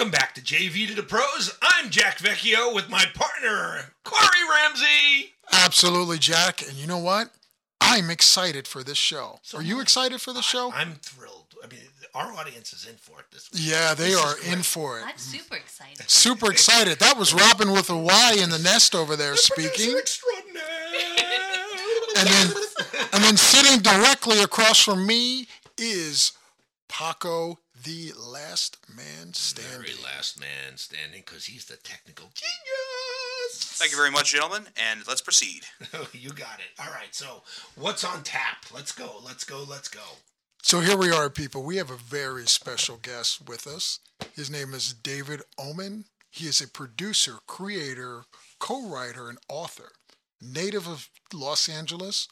Welcome back to JV to the Pros. I'm Jack Vecchio with my partner, Corey Ramsey. Absolutely, Jack. And you know what? I'm excited for this show. So are you excited for the show? I'm thrilled. I mean, our audience is in for it this week. yeah, they This are in for it. I'm super excited. Super excited. That was Robin with a Y in the nest over there speaking. Extraordinaire. And then and then sitting directly across from me is Paco, the last man standing. Very last man standing because he's the technical genius. Thank you very much, gentlemen, and let's proceed. you got it. All right. So, what's on tap? Let's go. Let's go. Let's go. So here we are, people. We have a very special guest with us. His name is David Oman. He is a producer, creator, co writer, and author. Native of Los Angeles,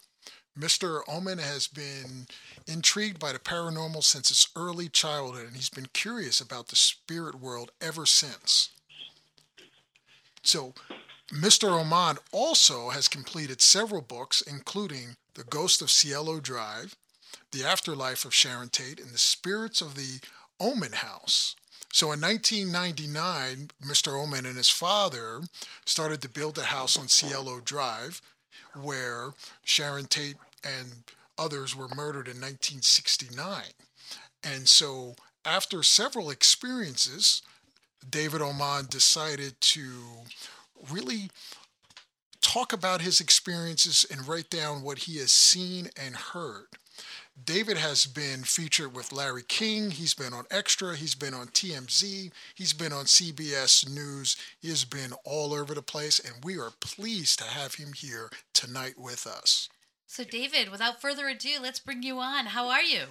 Mr. Oman has been intrigued by the paranormal since his early childhood, and he's been curious about the spirit world ever since. So, Mr. Oman also has completed several books, including The Ghost of Cielo Drive, The Afterlife of Sharon Tate, and The Spirits of the Omen House. So in 1999, Mr. Oman and his father started to build a house on Cielo Drive where Sharon Tate and others were murdered in 1969. And so after several experiences, David Oman decided to really talk about his experiences and write down what he has seen and heard. David has been featured with Larry King. He's been on Extra. He's been on TMZ. He's been on CBS News. He has been all over the place, and we are pleased to have him here tonight with us. So, David, without further ado, let's bring you on. How are you?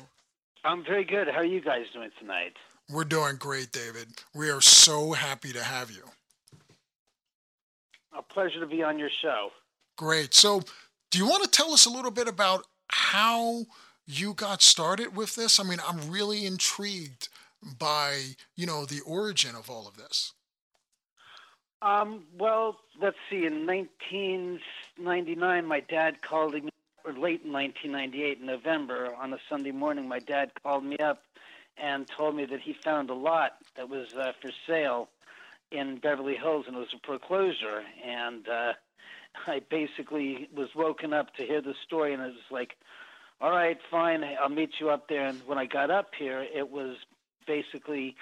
I'm very good. How are you guys doing tonight? We're doing great, David. We are so happy to have you. A pleasure to be on your show. Great. So, do you want to tell us a little bit about how you got started with this? I mean, I'm really intrigued by, you know, the origin of all of this. Um, well, let's see. In 1999, my dad called me, late in 1998, in November, on a Sunday morning, my dad called me up and told me that he found a lot that was uh, for sale in Beverly Hills, and it was a foreclosure. And uh, I basically was woken up to hear the story, and it was like, all right, fine, I'll meet you up there. And when I got up here, it was basically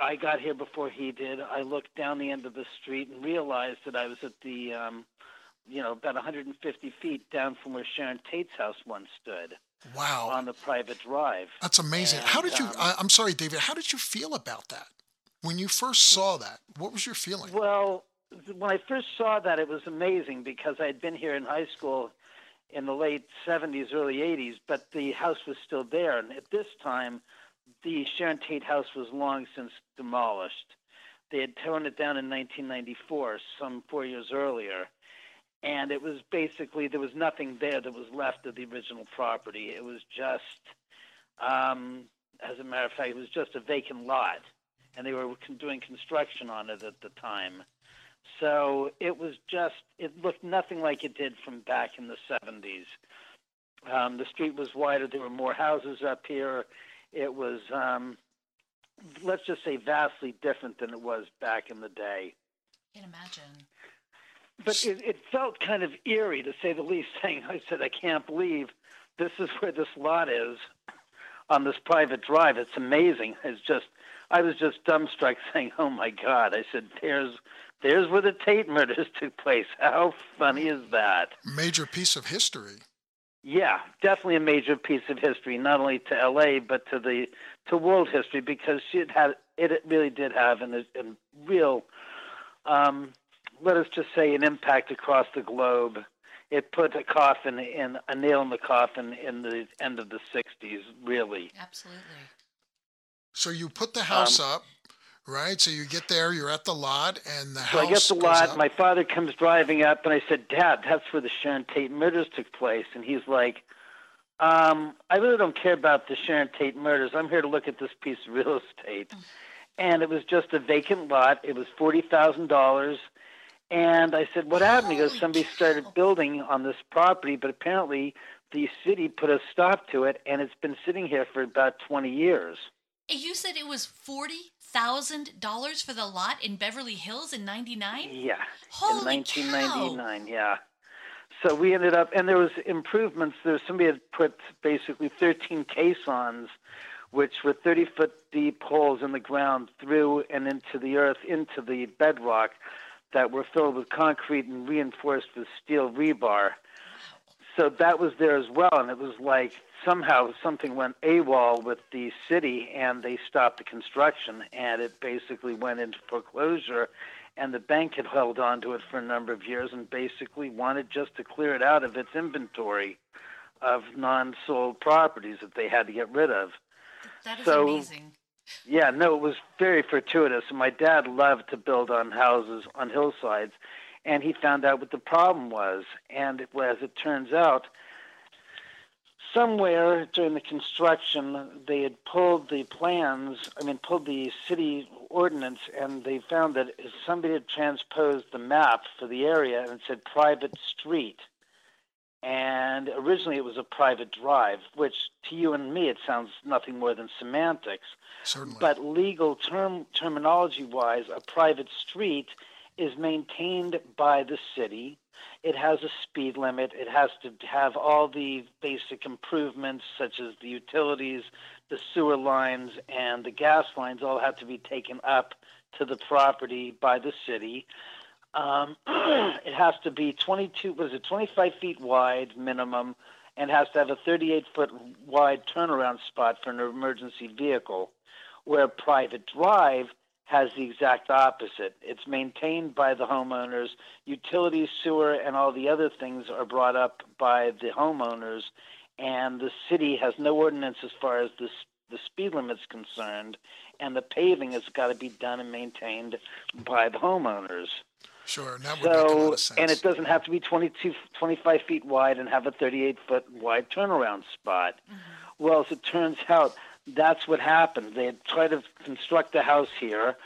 I got here before he did. I looked down the end of the street and realized that I was at the, um, you know, about 150 feet down from where Sharon Tate's house once stood Wow. on the private drive. That's amazing. And, how did you, um, I, I'm sorry, David, how did you feel about that? When you first saw that, what was your feeling? Well, when I first saw that, it was amazing because I had been here in high school in the late 70s, early 80s, but the house was still there. And at this time, the Sharon Tate house was long since demolished. They had torn it down in 1994, some four years earlier. And it was basically, there was nothing there that was left of the original property. It was just, um, as a matter of fact, it was just a vacant lot. And they were doing construction on it at the time. So it was just, it looked nothing like it did from back in the 70s. Um, the street was wider. There were more houses up here. It was, um, let's just say, vastly different than it was back in the day. Can't imagine. But it, it felt kind of eerie, to say the least. Saying, I said, I can't believe this is where this lot is on this private drive. It's amazing. It's just, I was just dumbstruck, saying, "Oh my God!" I said, "There's, there's where the Tate murders took place. How funny is that?" Major piece of history. Yeah, definitely a major piece of history, not only to L.A. but to the to world history because it had it really did have an, a real, um, let us just say, an impact across the globe. It put a coffin in a nail in the coffin in the end of the '60s. Really, Absolutely. So you put the house up, right? So you get there, you're at the lot, and the So house I get the lot. up. My father comes driving up, and I said, "Dad, that's where the Sharon Tate murders took place." And he's like, um, "I really don't care about the Sharon Tate murders. I'm here to look at this piece of real estate." And it was just a vacant lot. It was forty thousand dollars. And I said, "What happened?" He goes, "Somebody started building on this property, but apparently the city put a stop to it, and it's been sitting here for about twenty years." You said it was $40,000 for the lot in Beverly Hills in '99. Yeah, Holy in 1999. Yeah. So we ended up, and there was improvements. There was somebody had put basically 13 caissons, which were 30 foot deep holes in the ground through and into the earth, into the bedrock, that were filled with concrete and reinforced with steel rebar. So that was there as well, and it was like somehow something went AWOL with the city, and they stopped the construction, and it basically went into foreclosure. And the bank had held on to it for a number of years, and basically wanted just to clear it out of its inventory of non-sold properties that they had to get rid of. That is So- amazing. Yeah, no, it was very fortuitous. My dad loved to build on houses on hillsides, and he found out what the problem was. And as it turns out, somewhere during the construction, they had pulled the plans, I mean, pulled the city ordinance, and they found that somebody had transposed the map for the area and said private street. And originally it was a private drive, which to you and me it sounds nothing more than semantics. Certainly. But legal term terminology wise, a private street is maintained by the city. It has a speed limit. It has to have all the basic improvements, such as the utilities, the sewer lines, and the gas lines, all have to be taken up to the property by the city. Um, it has to be 22, was it 25 feet wide minimum, and has to have a 38 foot wide turnaround spot for an emergency vehicle. Where private drive has the exact opposite. It's maintained by the homeowners. Utilities, sewer, and all the other things are brought up by the homeowners, and the city has no ordinance as far as the, the speed limit's concerned, and the paving has got to be done and maintained by the homeowners. Sure, and that would make a lot So, of sense. and it doesn't have to be 22, 25 feet wide and have a 38 foot wide turnaround spot. Well, as it turns out, that's what happened. They had tried to construct a house here.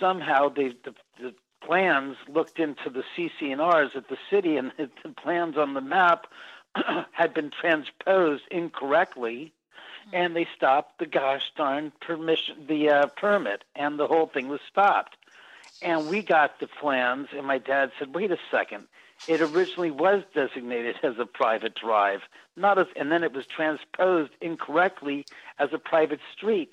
Somehow, they, the, the plans looked into the CC&Rs at the city, and the plans on the map had been transposed incorrectly, and they stopped the gosh darn permission, the uh, permit, and the whole thing was stopped. And we got the plans, and my dad said, "Wait a second. It originally was designated as a private drive, not as, and then it was transposed incorrectly as a private street.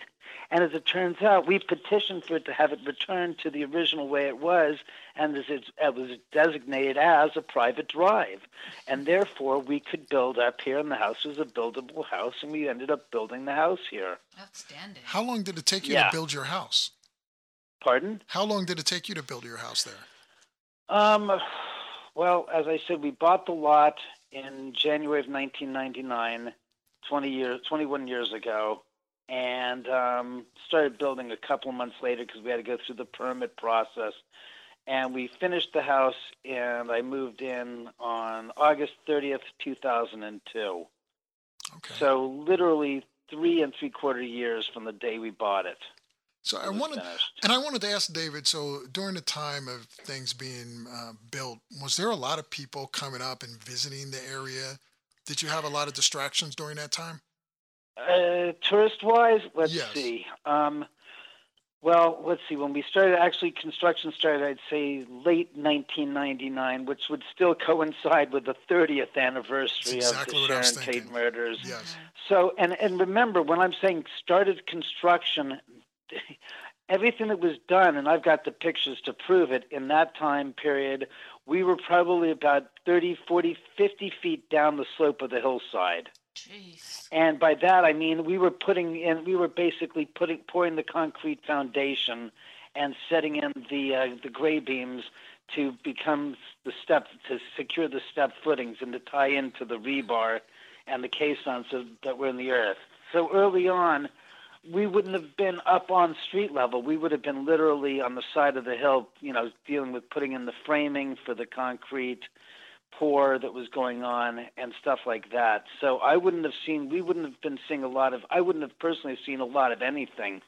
And as it turns out, we petitioned for it to have it returned to the original way it was, and as it, it was designated as a private drive. And therefore, we could build up here, and the house was a buildable house, and we ended up building the house here. Outstanding. How long did it take you Yeah. to build your house? Pardon? How long did it take you to build your house there? Um, well, as I said, we bought the lot in January of 1999, 20 years, 21 years ago, and um, started building a couple months later because we had to go through the permit process. And we finished the house, and I moved in on August 30th, 2002. Okay. So literally three and three quarter years from the day we bought it. So I wanted, and I wanted to ask David. So during the time of things being uh, built, was there a lot of people coming up and visiting the area? Did you have a lot of distractions during that time? Uh, tourist wise, let's Yes. see. Um, well, let's see. When we started, actually, construction started, I'd say late 1999, which would still coincide with the 30th anniversary exactly of the Sharon Tate murders. Yes. So, and and remember, when I'm saying started construction, everything that was done, and I've got the pictures to prove it, in that time period, we were probably about 30, 40, 50 feet down the slope of the hillside. Jeez. And by that I mean we were putting in, we were basically putting pouring the concrete foundation and setting in the uh, the grade beams to become the step to secure the step footings and to tie into the rebar and the caissons of, that were in the earth. So early on, we wouldn't have been up on street level. We would have been literally on the side of the hill, you know, dealing with putting in the framing for the concrete pour that was going on and stuff like that. So I wouldn't have seen, we wouldn't have been seeing a lot of, I wouldn't have personally seen a lot of anything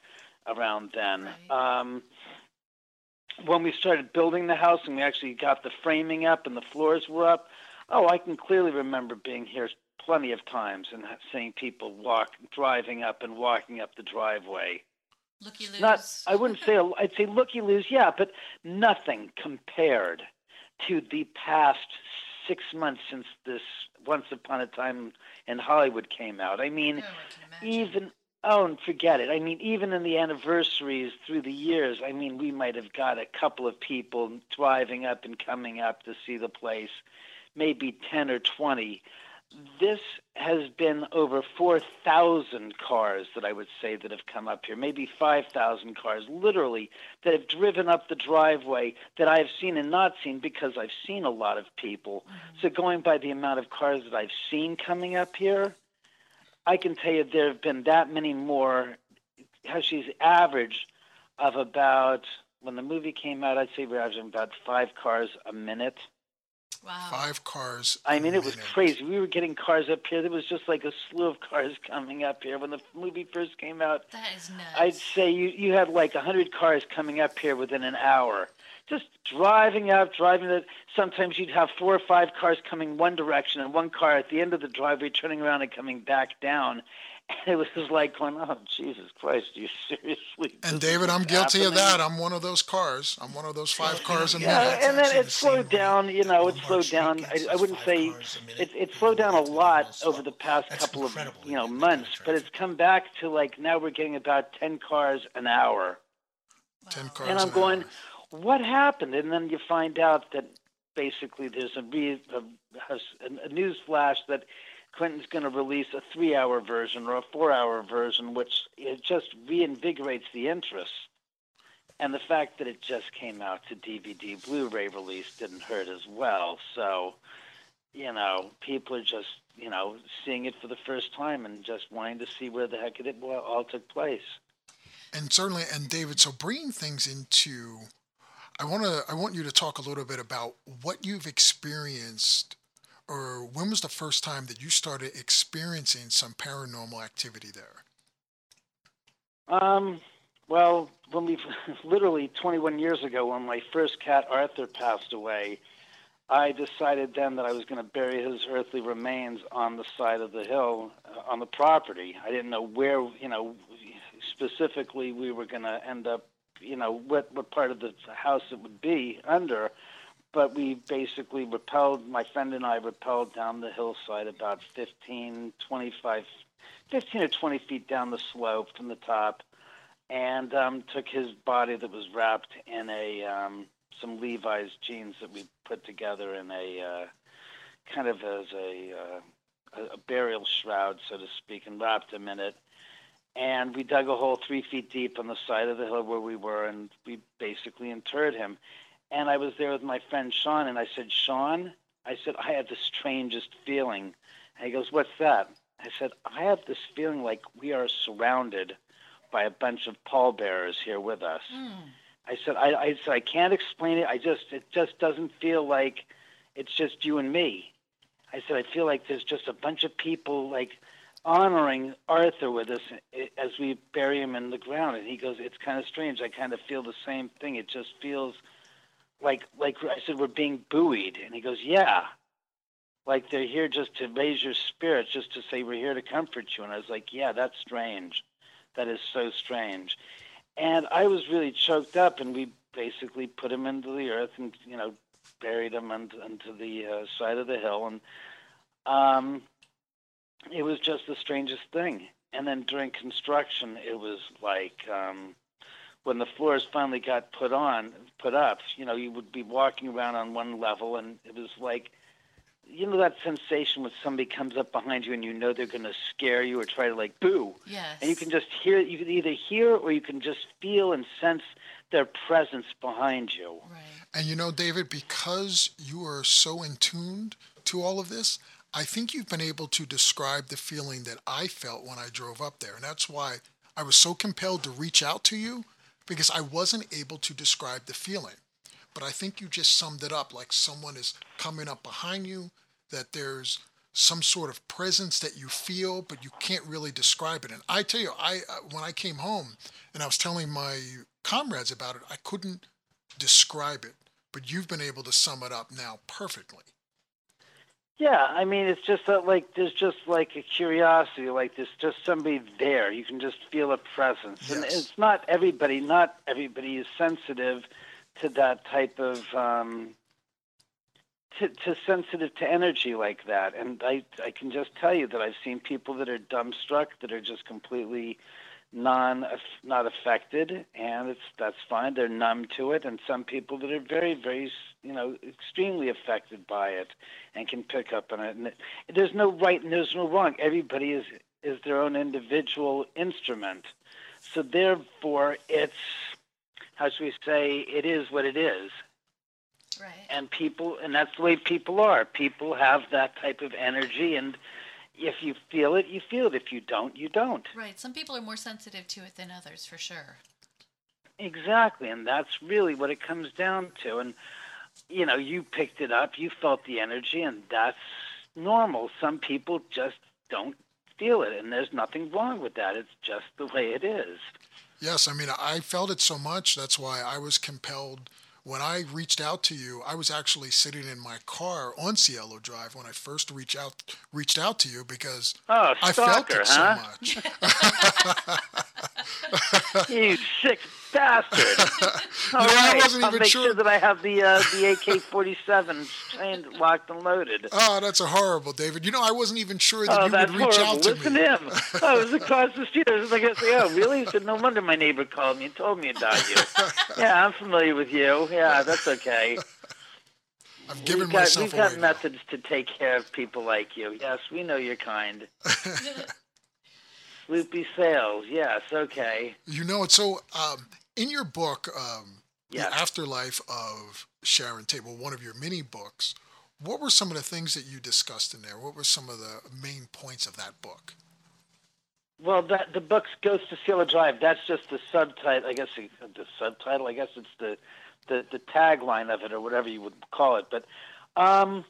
around then. Right. Um, when we started building the house and we actually got the framing up and the floors were up, oh, I can clearly remember being here plenty of times and seeing people walk, driving up and walking up the driveway. Looky loos. not I wouldn't say I'd say looky loos, yeah, but nothing compared to the past six months since this Once Upon a Time in Hollywood came out. I mean, Oh, I even oh, and forget it. I mean, even in the anniversaries through the years, I mean, we might have got a couple of people driving up and coming up to see the place, maybe ten or twenty. This has been over 4,000 cars that I would say that have come up here, maybe 5,000 cars, literally, that have driven up the driveway that I have seen and not seen because I've seen a lot of people. Mm-hmm. So, going by the amount of cars that I've seen coming up here, I can tell you there have been that many more. How she's average of about, when the movie came out, I'd say we're averaging about five cars a minute. Wow. Five cars. I mean, it was minute. crazy. We were getting cars up here. There was just like a slew of cars coming up here. When the movie first came out, That is nuts. I'd say you, you had like a 100 cars coming up here within an hour. Just driving up, driving it. Sometimes you'd have four or five cars coming one direction and one car at the end of the driveway turning around and coming back down. And it was just like going, oh, Jesus Christ, are you seriously? And David, I'm guilty of that. I'm one of those cars. I'm one of those five cars a Yeah, minute. That's and then it the slowed down. You know, it slowed down. I, I wouldn't say cars a minute it, it slowed down a lot over the past That's couple of you know months, but it's come back to like now we're getting about ten cars an hour, Ten Wow. cars. and I'm an going, hour. what happened? And then you find out that basically there's a, re, a, a, a news flash that Quentin's going to release a three-hour version or a four-hour version, which it just reinvigorates the interest. And the fact that it just came out to DVD Blu-ray release didn't hurt as well. So, you know, people are just, you know, seeing it for the first time and just wanting to see where the heck it all took place. and certainly, and David. So bringing things into, I want to, I want you to talk a little bit about what you've experienced, or when was the first time that you started experiencing some paranormal activity there? Um, well, when we literally 21 years ago, when my first cat Arthur passed away, I decided then that I was going to bury his earthly remains on the side of the hill uh, on the property. I didn't know where, you know, specifically we were going to end up, you know, what what part of the house it would be under. But we basically rappelled, my friend and I rappelled down the hillside about 15, 25, 15 or 20 feet down the slope from the top and um, took his body that was wrapped in a um, some Levi's jeans that we put together in a uh, kind of as a, uh, a burial shroud, so to speak, and wrapped him in it. And we dug a hole three feet deep on the side of the hill where we were, and we basically interred him. And I was there with my friend Sean, and I said, Sean, I said, I had the strangest feeling. And he goes, What's that? I said, I have this feeling like we are surrounded by a bunch of pallbearers here with us. Mm. I said, I, I said, I can't explain it. I just, it just doesn't feel like it's just you and me. I said, I feel like there's just a bunch of people like honoring Arthur with us eh, as we bury him in the ground. And he goes, it's kind of strange. I kind of feel the same thing. It just feels like, like I said, we're being buoyed. And he goes, yeah. Like they're here just to raise your spirits, just to say we're here to comfort you. And I was like, yeah, that's strange. That is so strange. And I was really choked up, and we basically put him into the earth and, you know, buried him into, into the uh, side of the hill. And um, it was just the strangest thing. And then during construction, it was like um, when the floors finally got put on, put up, you know, you would be walking around on one level, and it was like, you know, that sensation when somebody comes up behind you and you know they're going to scare you or try to like boo Yes. and you can just hear you can either hear or you can just feel and sense their presence behind you Right. And you know, David, because you are so in tuned to all of this, I think you've been able to describe the feeling that I felt when I drove up there. And that's why I was so compelled to reach out to you because I wasn't able to describe the feeling. But I think you just summed it up like someone is coming up behind you, that there's some sort of presence that you feel, but you can't really describe it. And I tell you, I uh, when I came home and I was telling my comrades about it, I couldn't describe it, but you've been able to sum it up now perfectly. Yeah, I mean, it's just that, like, there's just like a curiosity, like there's just somebody there. You can just feel a presence, and it's not everybody. Not everybody is sensitive to that type of um, to, to sensitive to energy like that. And I I can just tell you that I've seen people that are dumbstruck, that are just completely non not affected, and it's that's fine. They're numb to it, and some people that are very very you know extremely affected by it and can pick up on it. And it, there's no right and there's no wrong. Everybody is is their own individual instrument. So therefore, it's how should we say? It is what it is Right. and people and that's the way people are people have that type of energy and if you feel it you feel it if you don't you don't Right. Some people are more sensitive to it than others, for sure. exactly and that's really what it comes down to and you know you picked it up you felt the energy and that's normal some people just don't feel it and there's nothing wrong with that it's just the way it is Yes, I mean, I felt it so much. That's why I was compelled. When I reached out to you, I was actually sitting in my car on Cielo Drive when I first reached out reached out to you because oh I felt it huh so much. you sick bastard All No, I wasn't I'll even make sure. sure that I have the uh, the AK-47 trained, locked, and loaded. Oh, that's a horrible, David. You know, I wasn't even sure that Oh, you would reach horrible. out to Listen me. to him. Oh, it was across the street. I was like, oh, really? He said, no wonder my neighbor called me and told me about you. yeah, I'm familiar with you. Yeah, that's okay. I've given we've got, myself we've got away. now. methods to take care of people like you. Yes, we know you're kind. Loopy sales. Yes, okay. You know, it's so. Um, in your book, um, Yes. The Afterlife of Sharon Tate, one of your mini books, what were some of the things that you discussed in there? What were some of the main points of that book? Well, that the book goes to Cielo Drive. That's just the subtitle. I guess the, the subtitle. I guess it's the, the the tagline of it, or whatever you would call it. But um,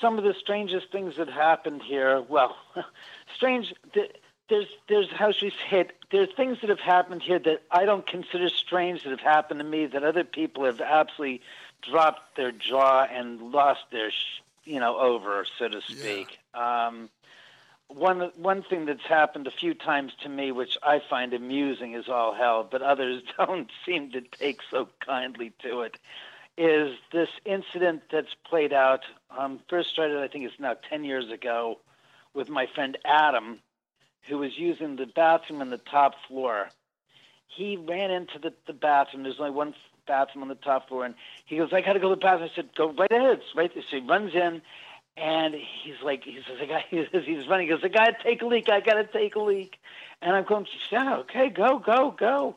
some of the strangest things that happened here. Well, strange. th- There's there's how should we say it? There's things that have happened here that I don't consider strange that have happened to me that other people have absolutely dropped their jaw and lost their sh- you know over, so to speak. Um, one one thing that's happened a few times to me, which I find amusing as all hell, but others don't seem to take so kindly to it, is this incident that's played out. Um, first started, I think it's now ten years ago, with my friend Adam, who was using the bathroom on the top floor. He ran into the, the bathroom. There's only one bathroom on the top floor, and he goes, "I got to go to the bathroom." I said, "Go right ahead." It's right there. So he runs in, and he's like, he says, "I got," he says, he's running. He goes, "I got to take a leak. I got to take a leak." And I'm going, "Yeah, okay, go, go, go."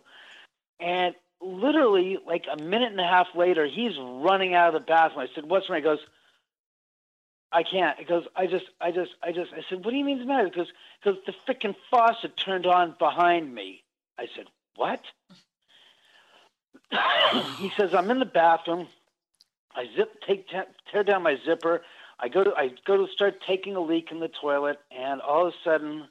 And literally, like a minute and a half later, he's running out of the bathroom. I said, "What's wrong?" He goes, "I can't." He goes, "I just, I just, I just." I said, "What do you mean the matter?" Because, "Because the frickin' faucet turned on behind me." I said, "What?" he says, "I'm in the bathroom. I zip, take, tear down my zipper. I go to, I go to start taking a leak in the toilet, and all of a sudden,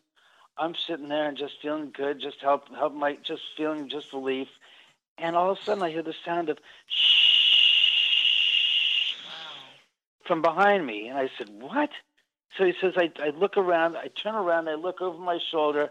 I'm sitting there and just feeling good, just help, help my, just feeling just relief, and all of a sudden, I hear the sound of shh from behind me, and I said, "What?" So he says, I, I look around, I turn around, I look over my shoulder,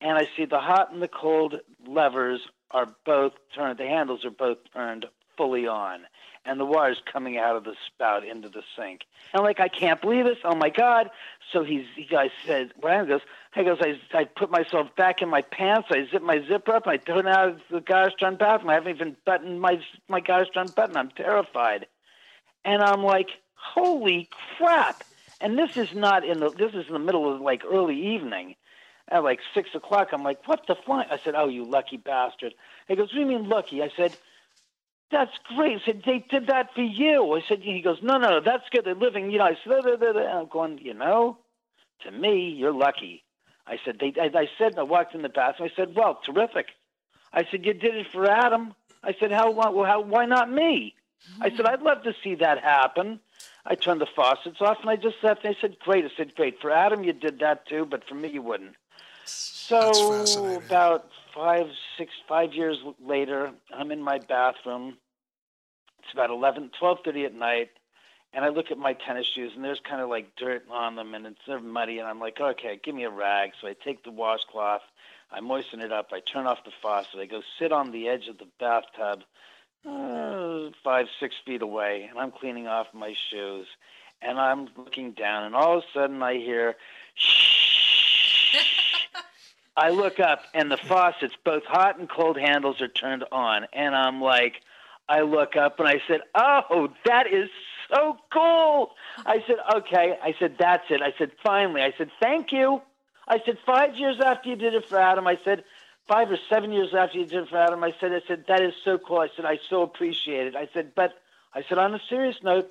and I see the hot and the cold levers are both turned, the handles are both turned fully on, and the water's coming out of the spout into the sink. And like, I can't believe this. Oh my God. So he's, he guys said, Brian goes, he goes, I, I put myself back in my pants, I zip my zipper up, I turn out of the gosh darn bathroom. I haven't even buttoned my, my gosh darn button. I'm terrified. And I'm like, holy crap. And this is not in the, this is in the middle of like early evening at like six o'clock. I'm like, what the fly? I said, oh, you lucky bastard. He goes, what do you mean lucky? I said, that's great. I said, they did that for you. I said, he goes, no, no, no, that's good. They're living, you know, I said, da. I'm going, you know, to me, you're lucky. I said, they, I, I said, I walked in the bathroom. I said, well, terrific. I said, you did it for Adam. I said, how, well, how, why not me? I said, I'd love to see that happen. I turned the faucets off and I just sat there. I said, great. I said, great. For Adam, you did that too, but for me, you wouldn't. So about five, six, five years later, I'm in my bathroom. It's about eleven, twelve thirty at night, and I look at my tennis shoes, and there's kind of like dirt on them, and it's they're muddy, and I'm like, okay, give me a rag. So I take the washcloth, I moisten it up, I turn off the faucet, I go sit on the edge of the bathtub, uh, five, six feet away, and I'm cleaning off my shoes, and I'm looking down, and all of a sudden I hear, shh. I look up, and the faucets, both hot and cold handles, are turned on, and I'm like, I look up, and I said, "Oh, that is so cool." I said, "Okay." I said, "That's it." I said, "Finally." I said, "Thank you." I said, five years after you did it for Adam, I said, five or seven years after you did for Adam, I said, I said, that is so cool. I said, I so appreciate it. I said, but I said, on a serious note,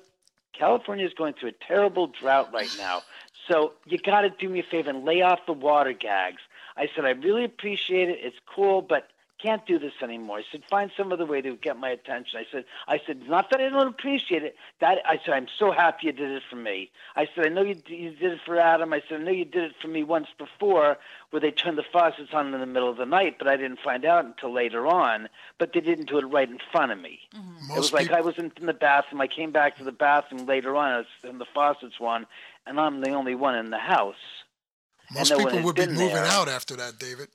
California is going through a terrible drought right now. So you got to do me a favor and lay off the water gags. I said, I really appreciate it. It's cool, but can't do this anymore. I said, find some other way to get my attention. I said, I said, not that I don't appreciate it. That I said, I'm so happy you did it for me. I said, I know you, you did it for Adam. I said, I know you did it for me once before, where they turned the faucets on in the middle of the night, but I didn't find out until later on. But they didn't do it right in front of me. Mm-hmm. It was like I was in, in the bathroom. I came back to the bathroom later on, and the faucets were on, and I'm the only one in the house. Most no people would be moving there. out after that, David.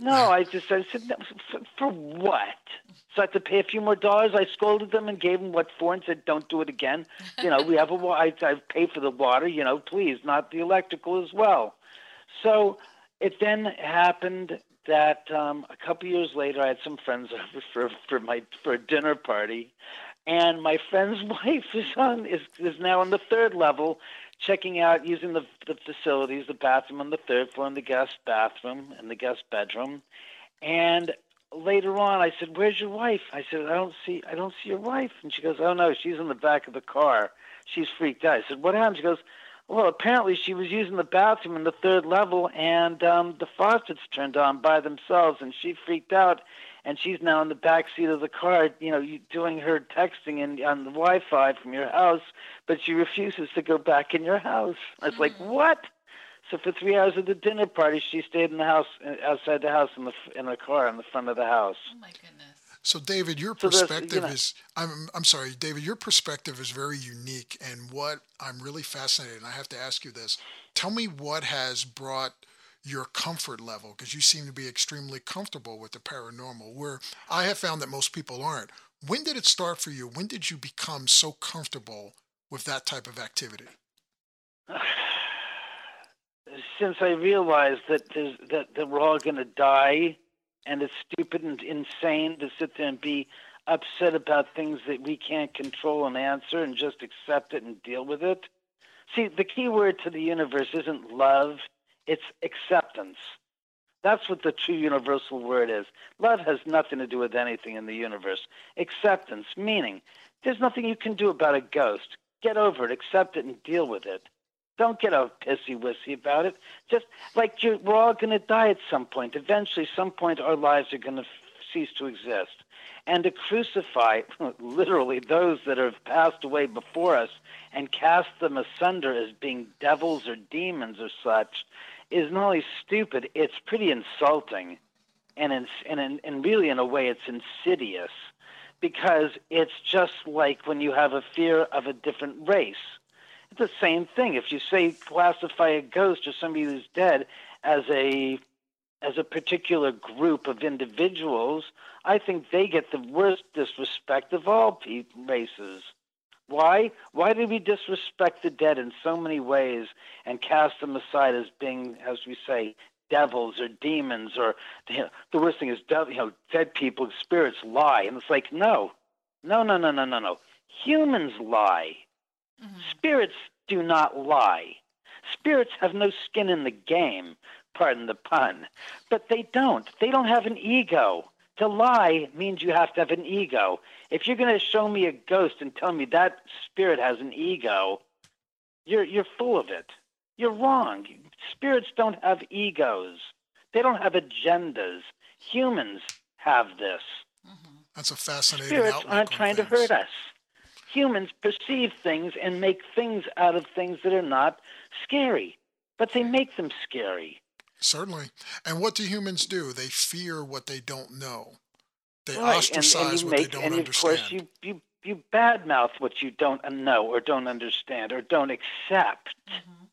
No, I just I said no, for, for what? So I had to pay a few more dollars. I scolded them and gave them what for and said, "Don't do it again." You know, we have a I, I pay for the water. You know, please, not the electrical as well. So it then happened that um, a couple years later, I had some friends over for for my for a dinner party, and my friend's wife is on is is now on the third level, checking out using the the facilities, the bathroom on the third floor, and the guest bathroom and the guest bedroom, and later on I said, "Where's your wife?" I said, "I don't see I don't see your wife," and she goes, "Oh no, she's in the back of the car. She's freaked out." I said, "What happened?" She goes. Well, apparently she was using the bathroom in the third level, and um, the faucets turned on by themselves, and she freaked out, and she's now in the back seat of the car, you know, doing her texting in, on the Wi-Fi from your house, but she refuses to go back in your house. I was like, what? So for three hours of the dinner party, she stayed in the house, uh, outside the house, in the in the car in the front of the house. Oh my goodness. So, David, your So there's- you perspective know- is, I'm, I'm sorry, David, your perspective is very unique. And what I'm really fascinated, and I have to ask you this tell me what has brought your comfort level, because you seem to be extremely comfortable with the paranormal, where I have found that most people aren't. When did it start for you? When did you become so comfortable with that type of activity? Since I realized that that that we're all going to die, and it's stupid and insane to sit there and be upset about things that we can't control and answer, and just accept it and deal with it. See, the key word to the universe isn't love; it's acceptance. That's what the true universal word is. Love has nothing to do with anything in the universe. Acceptance, meaning there's nothing you can do about a ghost. Get over it, accept it, and deal with it. Don't get all pissy wissy about it. Just like we're all going to die at some point. Eventually, some point, our lives are going to cease to exist. And to crucify literally those that have passed away before us and cast them asunder as being devils or demons or such is not only stupid, it's pretty insulting. And, in, and, in, and really, in a way, it's insidious because it's just like when you have a fear of a different race. It's the same thing. If you say classify a ghost or somebody who's dead as a as a particular group of individuals, I think they get the worst disrespect of all pe- races. Why? Why do we disrespect the dead in so many ways and cast them aside as being, as we say, devils or demons or you know, the worst thing is you know dead people spirits lie. And it's like no no no no no no no. Humans lie. Mm-hmm. Spirits do not lie. Spirits have no skin in the game pardon the pun but they don't. They don't have an ego. To lie means you have to have an ego if you're going to show me a ghost and tell me that spirit has an ego you're you're full of it you're wrong. Spirits don't have egos. They don't have agendas. Humans have this. That's a fascinating Spirits outlook aren't trying to hurt us. Humans perceive things and make things out of things that are not scary, but they make them scary. Certainly. And what do humans do? They fear what they don't know. They Right, and, ostracize and you what make, they don't and understand. of course you, you you badmouth what you don't know or don't understand or don't accept. Mhm.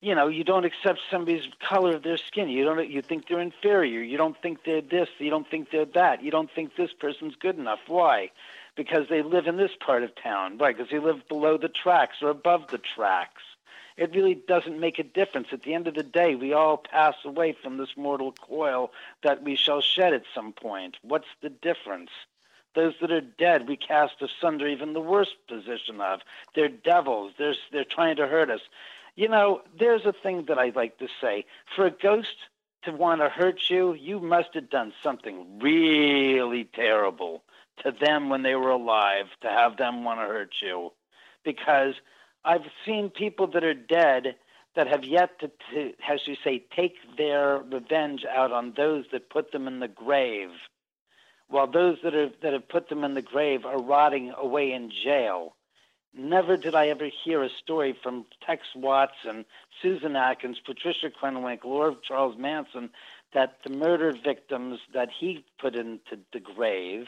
You know, you don't accept somebody's color of their skin. You don't. You think they're inferior. You don't think they're this. You don't think they're that. You don't think this person's good enough. Why? Because they live in this part of town. Why? Because they live below the tracks or above the tracks. It really doesn't make a difference. At the end of the day, we all pass away from this mortal coil that we shall shed at some point. What's the difference? Those that are dead, we cast asunder even the worst position of. They're devils. They're, they're trying to hurt us. You know, there's a thing that I like to say. For a ghost to want to hurt you, you must have done something really terrible to them when they were alive to have them want to hurt you. Because I've seen people that are dead that have yet to, to, as you say, take their revenge out on those that put them in the grave, while those that are that have put them in the grave are rotting away in jail. Never did I ever hear a story from Tex Watson, Susan Atkins, Patricia Krenwinkel, or Charles Manson that the murder victims that he put into the grave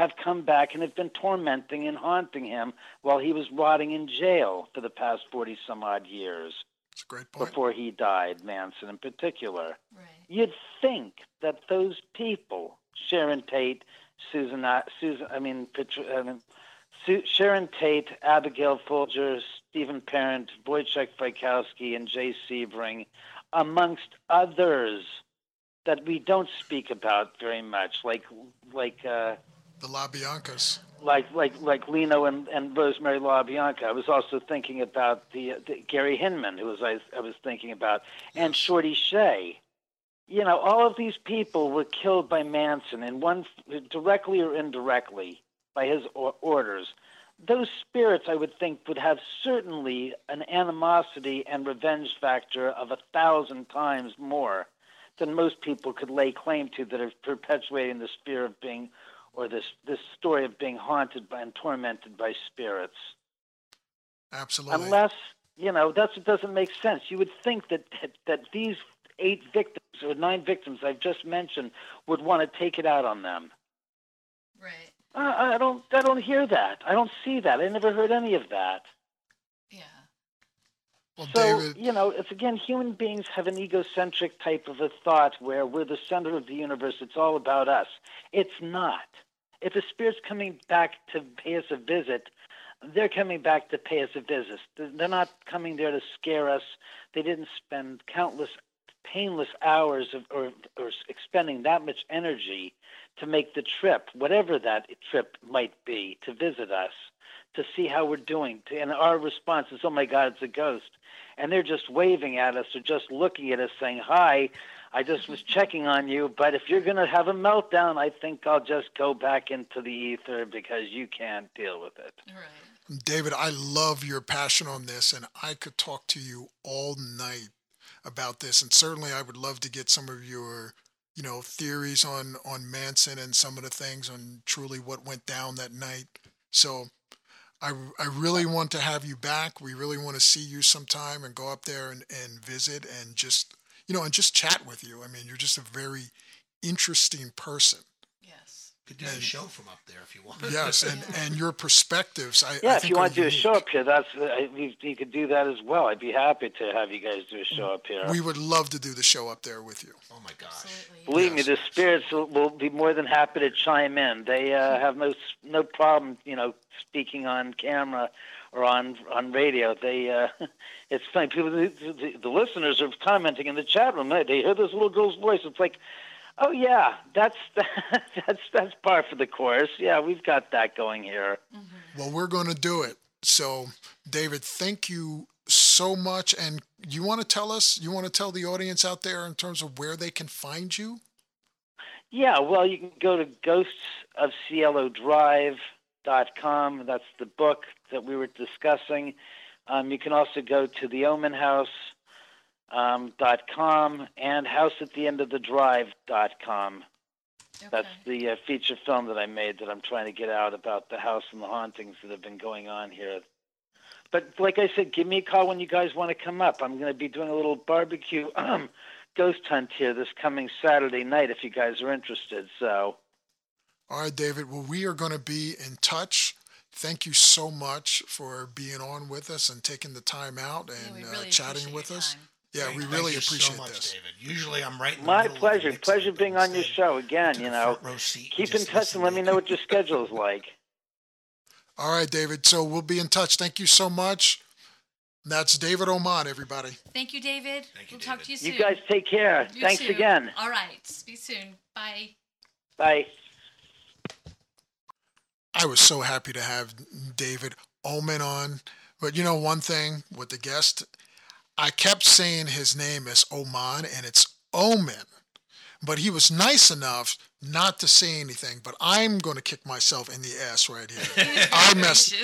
have come back and have been tormenting and haunting him while he was rotting in jail for the past 40 some odd years It's a great point. before he died, Manson in particular. Right. You'd think that those people, Sharon Tate, Susan, Susan, I mean, Patri- I mean Su- Sharon Tate, Abigail Folger, Stephen Parent, Wojciech Frykowski, and Jay Sebring, amongst others that we don't speak about very much, like like uh, The LaBiancas. like like like Leno and, and Rosemary LaBianca. I was also thinking about the, the Gary Hinman, who was I, I was thinking about, and Shorty Shea. You know, all of these people were killed by Manson, in one directly or indirectly by his or- orders. Those spirits, I would think, would have certainly an animosity and revenge factor of a thousand times more than most people could lay claim to that are perpetuating the fear of being or this this story of being haunted by and tormented by spirits. Absolutely. Unless you know that's it doesn't make sense. You would think that, that that these eight victims or nine victims I've just mentioned would want to take it out on them. Right. Uh, I don't I don't hear that. I don't see that. I never heard any of that. Well, So, David, you know, it's again, human beings have an egocentric type of a thought where we're the center of the universe. It's all about us. It's not. If a spirit's coming back to pay us a visit, they're coming back to pay us a visit. They're not coming there to scare us. They didn't spend countless painless hours of, or, or expending that much energy to make the trip, whatever that trip might be, to visit us, to see how we're doing. And our response is, oh my God, it's a ghost. And they're just waving at us or just looking at us saying, hi, I just was checking on you, but if you're going to have a meltdown, I think I'll just go back into the ether because you can't deal with it. Right. David, I love your passion on this, and I could talk to you all night about this. And certainly, I would love to get some of your, you know, theories on on Manson and some of the things on truly what went down that night. So, I I really want to have you back. We really want to see you sometime and go up there and and visit and just you know and just chat with you. I mean, you're just a very interesting person. Yes. Could do a show from up there if you want. Yes, and and your perspectives. I, Yeah, I if you want to do a show up here, that's uh, you, you could do that as well. I'd be happy to have you guys do a show up here. We would love to do the show up there with you. Oh my gosh. Absolutely. Believe Yes. me, the spirits will, will be more than happy to chime in. They uh, have no no problem, you know, speaking on camera or on on radio. They uh, it's funny. People, the, the, the listeners are commenting in the chat room. They, they hear this little girl's voice. It's like, oh yeah, that's that's that's par for the course. Yeah, we've got that going here. Well, we're going to do it. So, David, thank you so much. And you want to tell us, you want to tell the audience out there in terms of where they can find you? Yeah, well, you can go to ghostsofcielodrive.com. That's the book that we were discussing. Um, you can also go to theomenhouse.com um, dot com and houseattheendofthedrive.com. That's Okay. That's the uh, feature film that I made that I'm trying to get out about the house and the hauntings that have been going on here. But like I said, give me a call when you guys want to come up. I'm going to be doing a little barbecue um, ghost hunt here this coming Saturday night if you guys are interested. So, All right, David. Well, we are going to be in touch. thank you so much for being on with us and taking the time out Yeah, and we uh, really chatting appreciate with us. time. Yeah, Thank- we thank really you so appreciate much, this. David. Usually I'm right in My the pleasure. mix Pleasure being on your show again. You know, row seat keep in touch and let me know what your schedule is like. All right, David. So we'll be in touch. Thank you so much. That's David Oman, everybody. Thank you, David. Thank you, we'll talk to you soon. You guys take care. You Thanks too. again. All right. Speak soon. Bye. Bye. I was so happy to have David Oman on. But you know, one thing with the guest, I kept saying his name is Oman and it's Omen. But he was nice enough not to say anything. But I'm going to kick myself in the ass right here. I messed,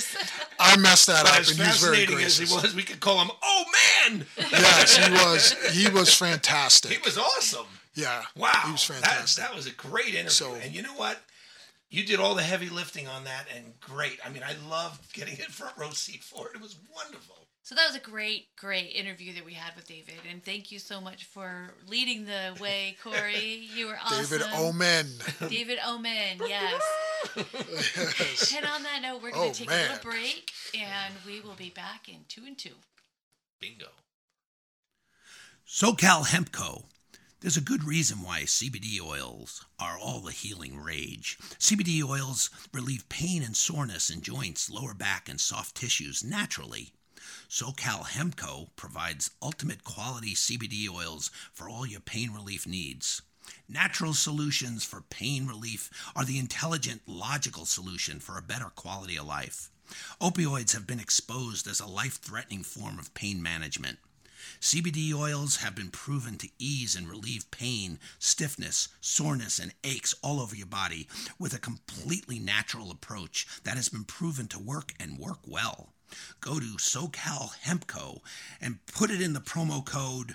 I messed that But up, as and he's very fascinating as he was, we could call him Oh Man. Yes, he was. He was fantastic. He was awesome. yeah. Wow, He was That, fantastic. that was a great interview. So- and you know what? You did all the heavy lifting on that, and great. I mean, I loved getting it front row seat for it. It was wonderful. So that was a great, great interview that we had with David, and thank you so much for leading the way, Corey. You were awesome. David Omen. David Omen, yes. Yes. And on that note, we're going Oh, to take a little break, and we will be back in two and two. Bingo. SoCal Hemp Co. There's a good reason why CBD oils are all the healing rage. CBD oils relieve pain and soreness in joints, lower back, and soft tissues naturally. SoCal Hemp Co. provides ultimate quality CBD oils for all your pain relief needs. Natural solutions for pain relief are the intelligent, logical solution for a better quality of life. Opioids have been exposed as a life threatening form of pain management. CBD oils have been proven to ease and relieve pain, stiffness, soreness, and aches all over your body with a completely natural approach that has been proven to work and work well. Go to SoCal Hempco and put it in the promo code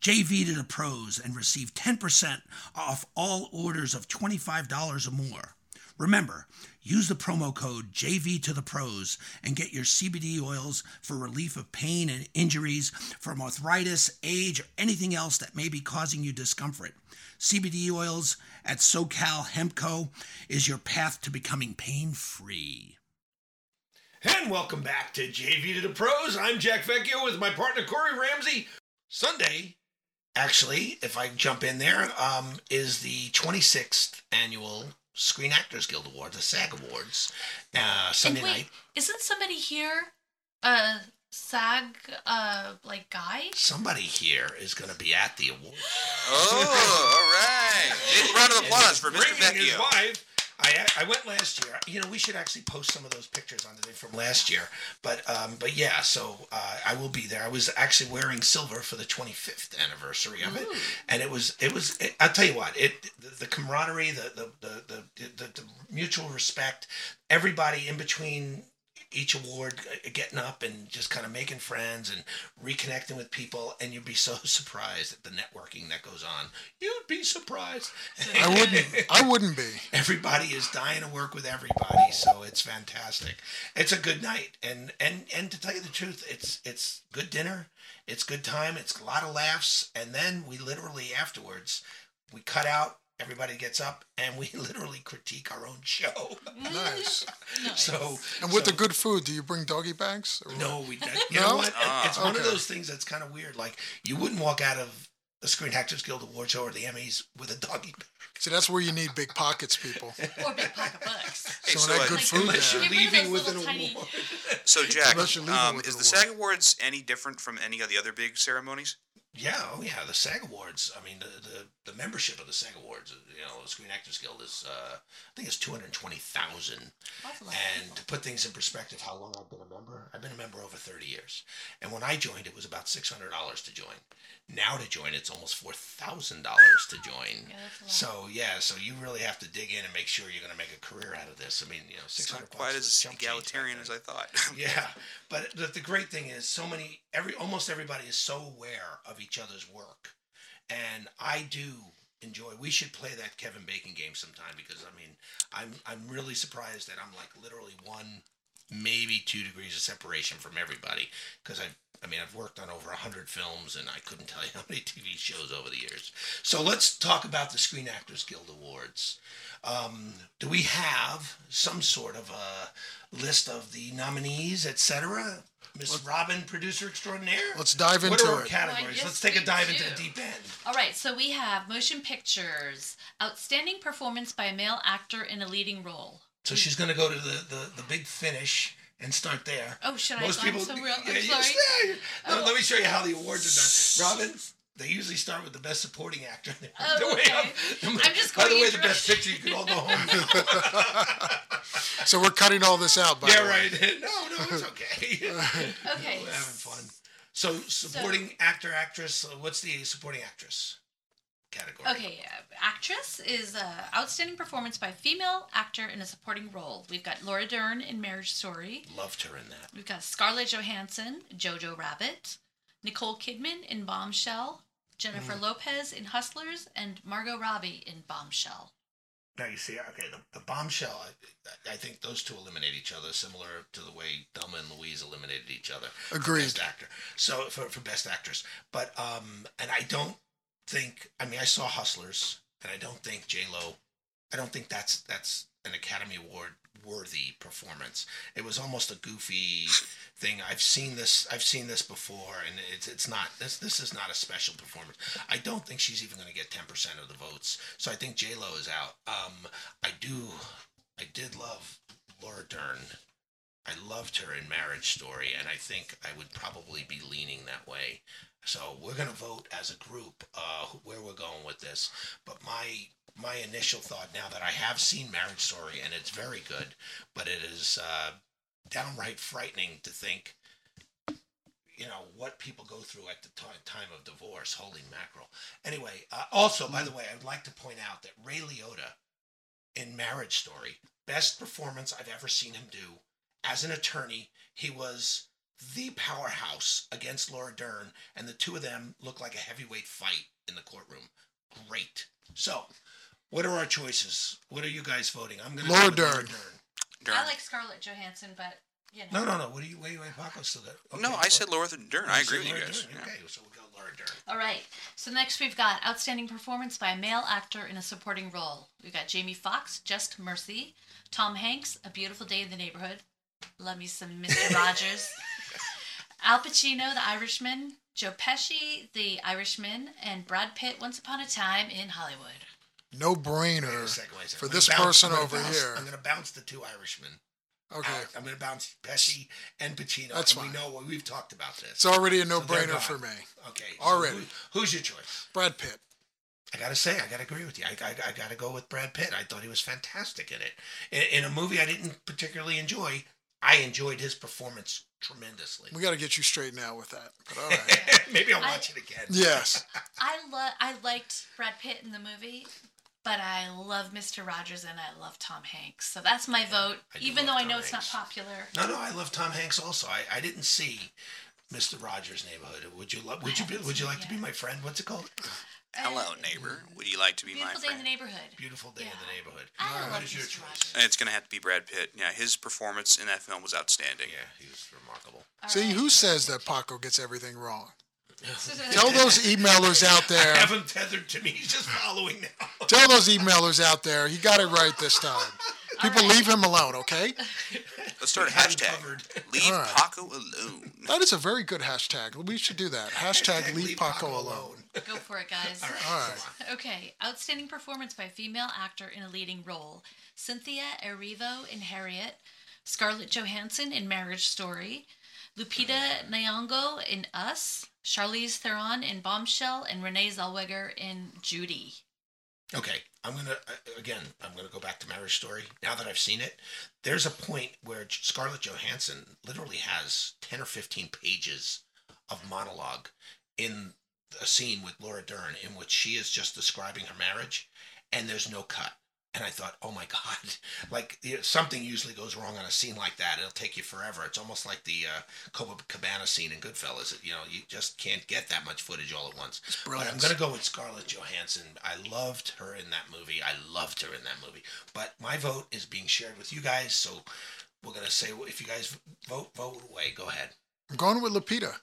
JV to the pros and receive 10% off all orders of $25 or more. Remember, use the promo code JV to the pros and get your CBD oils for relief of pain and injuries from arthritis, age, or anything else that may be causing you discomfort. CBD oils at SoCal Hempco is your path to becoming pain free. And welcome back to JV to the Pros. I'm Jack Vecchio with my partner Corey Ramsey. Sunday, actually, if I jump in there, um, is the 26th annual Screen Actors Guild Awards, the SAG Awards. Uh, Sunday wait, night. isn't somebody here a SAG uh like guy? Somebody here is going to be at the award. Oh, all right. Big round of applause for Mr. Bringing his Vecchio. wife. I, I went last year. You know, we should actually post some of those pictures on today from last year. But um, but yeah, so uh, I will be there. I was actually wearing silver for the 25th anniversary of it, Ooh. and it was it was. It, I'll tell you what. It the, the camaraderie, the the, the the the the mutual respect, everybody in between each award uh, getting up and just kind of making friends and reconnecting with people and you'd be so surprised at the networking that goes on you'd be surprised I wouldn't. I wouldn't be. everybody is dying to work with everybody so it's fantastic it's a good night and and and to tell you the truth it's it's good dinner it's good time it's a lot of laughs and then we literally afterwards we cut out everybody gets up and we literally critique our own show Nice. Nice. so And with so- the good food, do you bring doggy bags? or no, we don't. You No? know what? Ah. it's one of those things that's kind of weird. Like you wouldn't walk out of the Screen Actors Guild Award show or the Emmys with a doggy bag. See, that's where you need big pockets, people. or big pocket bucks. Hey, Some so, that uh, good Like, food Unless you're Get rid of leaving with an tiny- award. so Jack, Unless you're leaving um, is the award. SAG Awards any different from any of the other big ceremonies? Yeah, oh yeah, the SAG Awards. I mean, the, the, the membership of the SAG Awards, you know, the Screen Actors Guild is, uh, I think it's 220,000. That's a lot of And to put things in perspective, how long I've been a member, I've been a member over 30 years. And when I joined, it was about $600 to join. Now to join, it's almost $4,000 to join. Yeah, that's a lot. So yeah, so you really have to dig in and make sure you're going to make a career out of this. I mean, you know, It's six hundred not quite as egalitarian as I thought. Yeah, but the, the great thing is, so many every almost everybody is so aware of each other's work, and I do enjoy. We should play that Kevin Bacon game sometime because I mean, I'm I'm really surprised that I'm like literally one, maybe two degrees of separation from everybody because I. I mean, I've worked on over 100 films and I couldn't tell you how many TV shows over the years. So let's talk about the Screen Actors Guild Awards. Um, do we have some sort of a list of the nominees, etc.? Miss Robin, producer extraordinaire. Let's dive into What into are our it. categories? Well, yes, let's take a we dive into the deep end. All right, so we have motion pictures, outstanding performance by a male actor in a leading role. So she's going to go to the, the, the big finish and start there. Oh, should I? Most I'm people. so real. yeah, I'm you sorry. say- Let- Oh. Let me oh. show you how the awards are done. Robin, they usually start with the best supporting actor. Oh, The way okay. I'm- I'm just By the way, the best it. picture you can all go home. So we're cutting all this out, by yeah, the way. right. No, no, it's okay. Okay. We're having fun. So, supporting actor, actress. uh, What's the supporting actress category? Okay, uh, actress is uh, outstanding performance by female actor in a supporting role. We've got Laura Dern in Marriage Story. Loved her in that. We've got Scarlett Johansson, Jojo Rabbit, Nicole Kidman in Bombshell, Jennifer Mm. Lopez in Hustlers, and Margot Robbie in Bombshell. Now you see, okay, the, the bombshell. I, I think those two eliminate each other, similar to the way Thelma and Louise eliminated each other. for Agreed. Best actor. So for for best actress, but um, and I don't think. I mean, I saw Hustlers, and I don't think J Lo. I don't think that's that's an Academy Award worthy performance. It was almost a goofy thing. I've seen this. I've seen this before, and it's it's not this. This is not a special performance. I don't think she's even going to get ten percent of the votes. So I think J Lo is out. Um, I do. I did love Laura Dern. I loved her in Marriage Story, and I think I would probably be leaning that way. So we're going to vote as a group uh, where we're going with this. But my my initial thought now that I have seen Marriage Story, and it's very good, but it is uh, downright frightening to think, you know, what people go through at the ti- time of divorce. Holy mackerel! Anyway, uh, also by the way, I would like to point out that Ray Liotta in Marriage Story, best performance I've ever seen him do as an attorney. He was the powerhouse against Laura Dern, and the two of them looked like a heavyweight fight in the courtroom. Great. So, what are our choices? What are you guys voting? I'm going to Laura go with Dern. Dern. I like Scarlett Johansson, but you know. No, no, no. What do you? Wait, wait. Paco still got. Okay, no, I said Laura Dern. I agree with you guys. Yeah. Okay, so we'll go Laura Dern. All right. So next we've got outstanding performance by a male actor in a supporting role. We've got Jamie Foxx, Just Mercy, Tom Hanks, A Beautiful Day in the Neighborhood. Love me some Mr. Rogers. Al Pacino, The Irishman, Joe Pesci, The Irishman, and Brad Pitt, Once Upon a Time in Hollywood. No brainer second, wait a second. for this bounce- person I'm over bounce- here. I'm going to bounce the two Irishmen. Okay. out. I'm going to bounce Pesci and Pacino. That's and fine. We know we've talked about this. It's already a So no-brainer for me. Okay. so Already. who- who's your choice? Brad Pitt. I gotta say, I gotta agree with you. I, I, I gotta go with Brad Pitt. I thought he was fantastic in it. In, in a movie I didn't particularly enjoy, I enjoyed his performance tremendously. We got to get you straightened out with that. But all right. Maybe I'll I- watch it again. yes. I love I liked Brad Pitt in the movie, but I love Mr. Rogers and I love Tom Hanks. So that's my vote, I do even though love I know Tom it's Hanks. not popular. No, no, I love Tom Hanks also. I, I didn't see Mr. Rogers' Neighborhood. Would you love? Would you be, haven't Would you seen like it to be yet. my friend? What's it called? Hello, uh, neighbor. Would you like to be my Beautiful Day in friend? the Neighborhood. Beautiful Day in Yeah. the Neighborhood. I What love is your Mr. choice? Rogers. It's gonna have to be Brad Pitt. Yeah, his performance in that film was outstanding. Yeah, he was remarkable. All See, right. who says that Paco gets everything wrong? Tell those emailers out I there. have him tethered to me. He's just following now. Tell those emailers out there. He got it right this time. People leave him alone, okay? Let's start a hashtag. Leave All right. Paco alone. That is a very good hashtag. We should do that. Hashtag leave Paco alone. Go for it, guys. All right. Okay, outstanding performance by a female actor in a leading role: Cynthia Erivo in Harriet, Scarlett Johansson in Marriage Story, Lupita Nyong'o in Us, Charlize Theron in Bombshell, and Renee Zellweger in Judy. Okay, I'm gonna uh, again. I'm gonna go back to Marriage Story. Now that I've seen it, there's a point where Scarlett Johansson literally has ten or fifteen pages of monologue in a scene with Laura Dern in which she is just describing her marriage, and there's no cut. And I thought, oh my god, like you know, something usually goes wrong on a scene like that. It'll take you forever. It's almost like the uh, Copacabana scene in Goodfellas. You know, you just can't get that much footage all at once. It's But I'm gonna go with Scarlett Johansson. I loved her in that movie. I loved her in that movie. But my vote is being shared with you guys, so we're gonna say if you guys vote, vote away. Go ahead. I'm going with Lupita.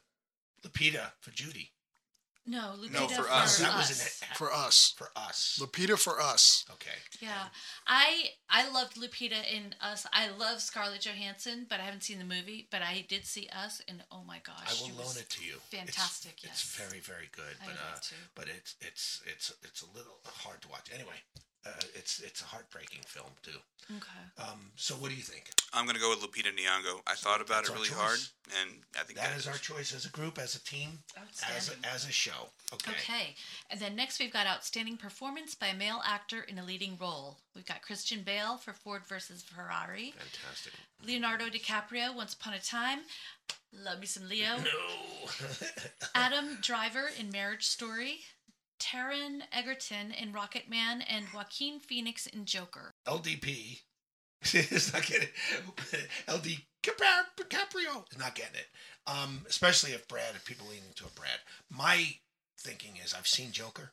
Lupita for Judy. No, Lupita No, for for us. That was us. an For us. for us. Lupita for us. Okay. Yeah, I I loved Lupita in Us. I love Scarlett Johansson, but I haven't seen the movie. But I did see Us, and oh my gosh, I will loan it to you. Fantastic, It's, yes. very, very good, I but would uh, like but it's it's it's it's a little hard to watch. Anyway, uh, it's it's a heartbreaking film too. Okay. Um, so what do you think? I'm gonna go with Lupita Nyong'o. I thought about That's it really hard, and I think That that is our choice as a group, as a team, as a, as a show. Okay. Okay, and then next we've got outstanding performance by a male actor in a leading role. We've got Christian Bale for Ford versus Ferrari, Fantastic. Leonardo DiCaprio, Once Upon a Time, Love Me Some Leo, No. Adam Driver in Marriage Story, Taron Egerton in Rocket Man, and Joaquin Phoenix in Joker. LDP is not getting it. LD Caprio is not getting it. Um, especially if Brad, if people leaning to a Brad. My thinking is I've seen Joker,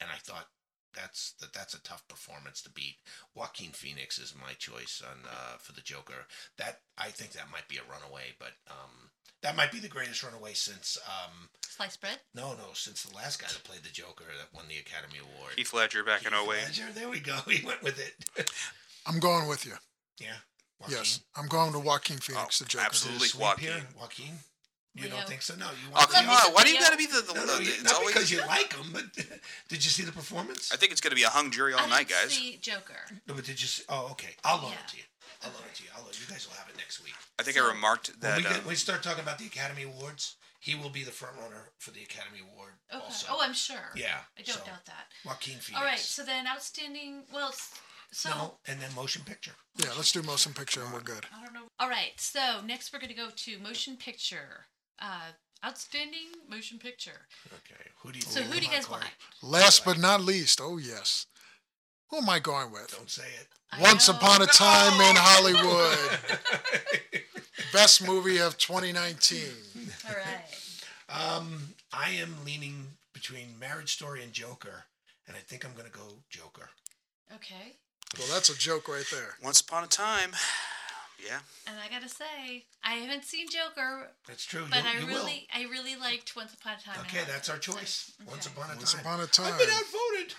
and I thought that's that that's a tough performance to beat. Joaquin Phoenix is my choice on uh, for the Joker. That I think that might be a runaway, but um, that might be the greatest runaway since um, Sliced bread? no no since the last guy that played the Joker that won the Academy Award. Heath Ledger back in Heath 08. Ledger, There we go. He went with it. I'm going with you. yeah. Joaquin. Yes, I'm going to Joaquin Phoenix, Oh, the Joker. absolutely. Joaquin. here, Joaquin. You Leo. don't think so? No, you Oh want come Leo. on! Why do you Leo. gotta be the? the, No, no, the- it's not always- because you like him, but did you see the performance? I think it's gonna be a hung jury all I night, didn't guys. see Joker. No, but did you? See, oh, okay. I'll loan Yeah. it to you. I'll loan it to you. I'll loan, you guys will have it next week. I think So- I remarked When that. we, get, uh, when we start talking about the Academy Awards, he will be the front runner for the Academy Award. Okay. Also. Oh, I'm sure. yeah. I don't so, doubt that. Joaquin Phoenix. All right, so then outstanding. Well, so no, and then motion picture. Yeah, let's do motion picture and we're good. I don't know. All right, so next we're going to go to motion picture. Uh, outstanding motion picture. Okay. Who do you? So who do you guys want? Last but not least, oh yes. Who am I going with? Don't say it. I Once know. Upon a Time in Hollywood. Best movie of 2019. All right. Um, I am leaning between Marriage Story and Joker, and I think I'm going to go Joker. Okay. Well, that's a joke right there. Once upon a time, yeah. And I gotta say, I haven't seen Joker, That's true. but you, I you really, I really liked Once Upon a Time. Okay, that's our choice. So, Once upon a Once time. upon a time. I've been outvoted.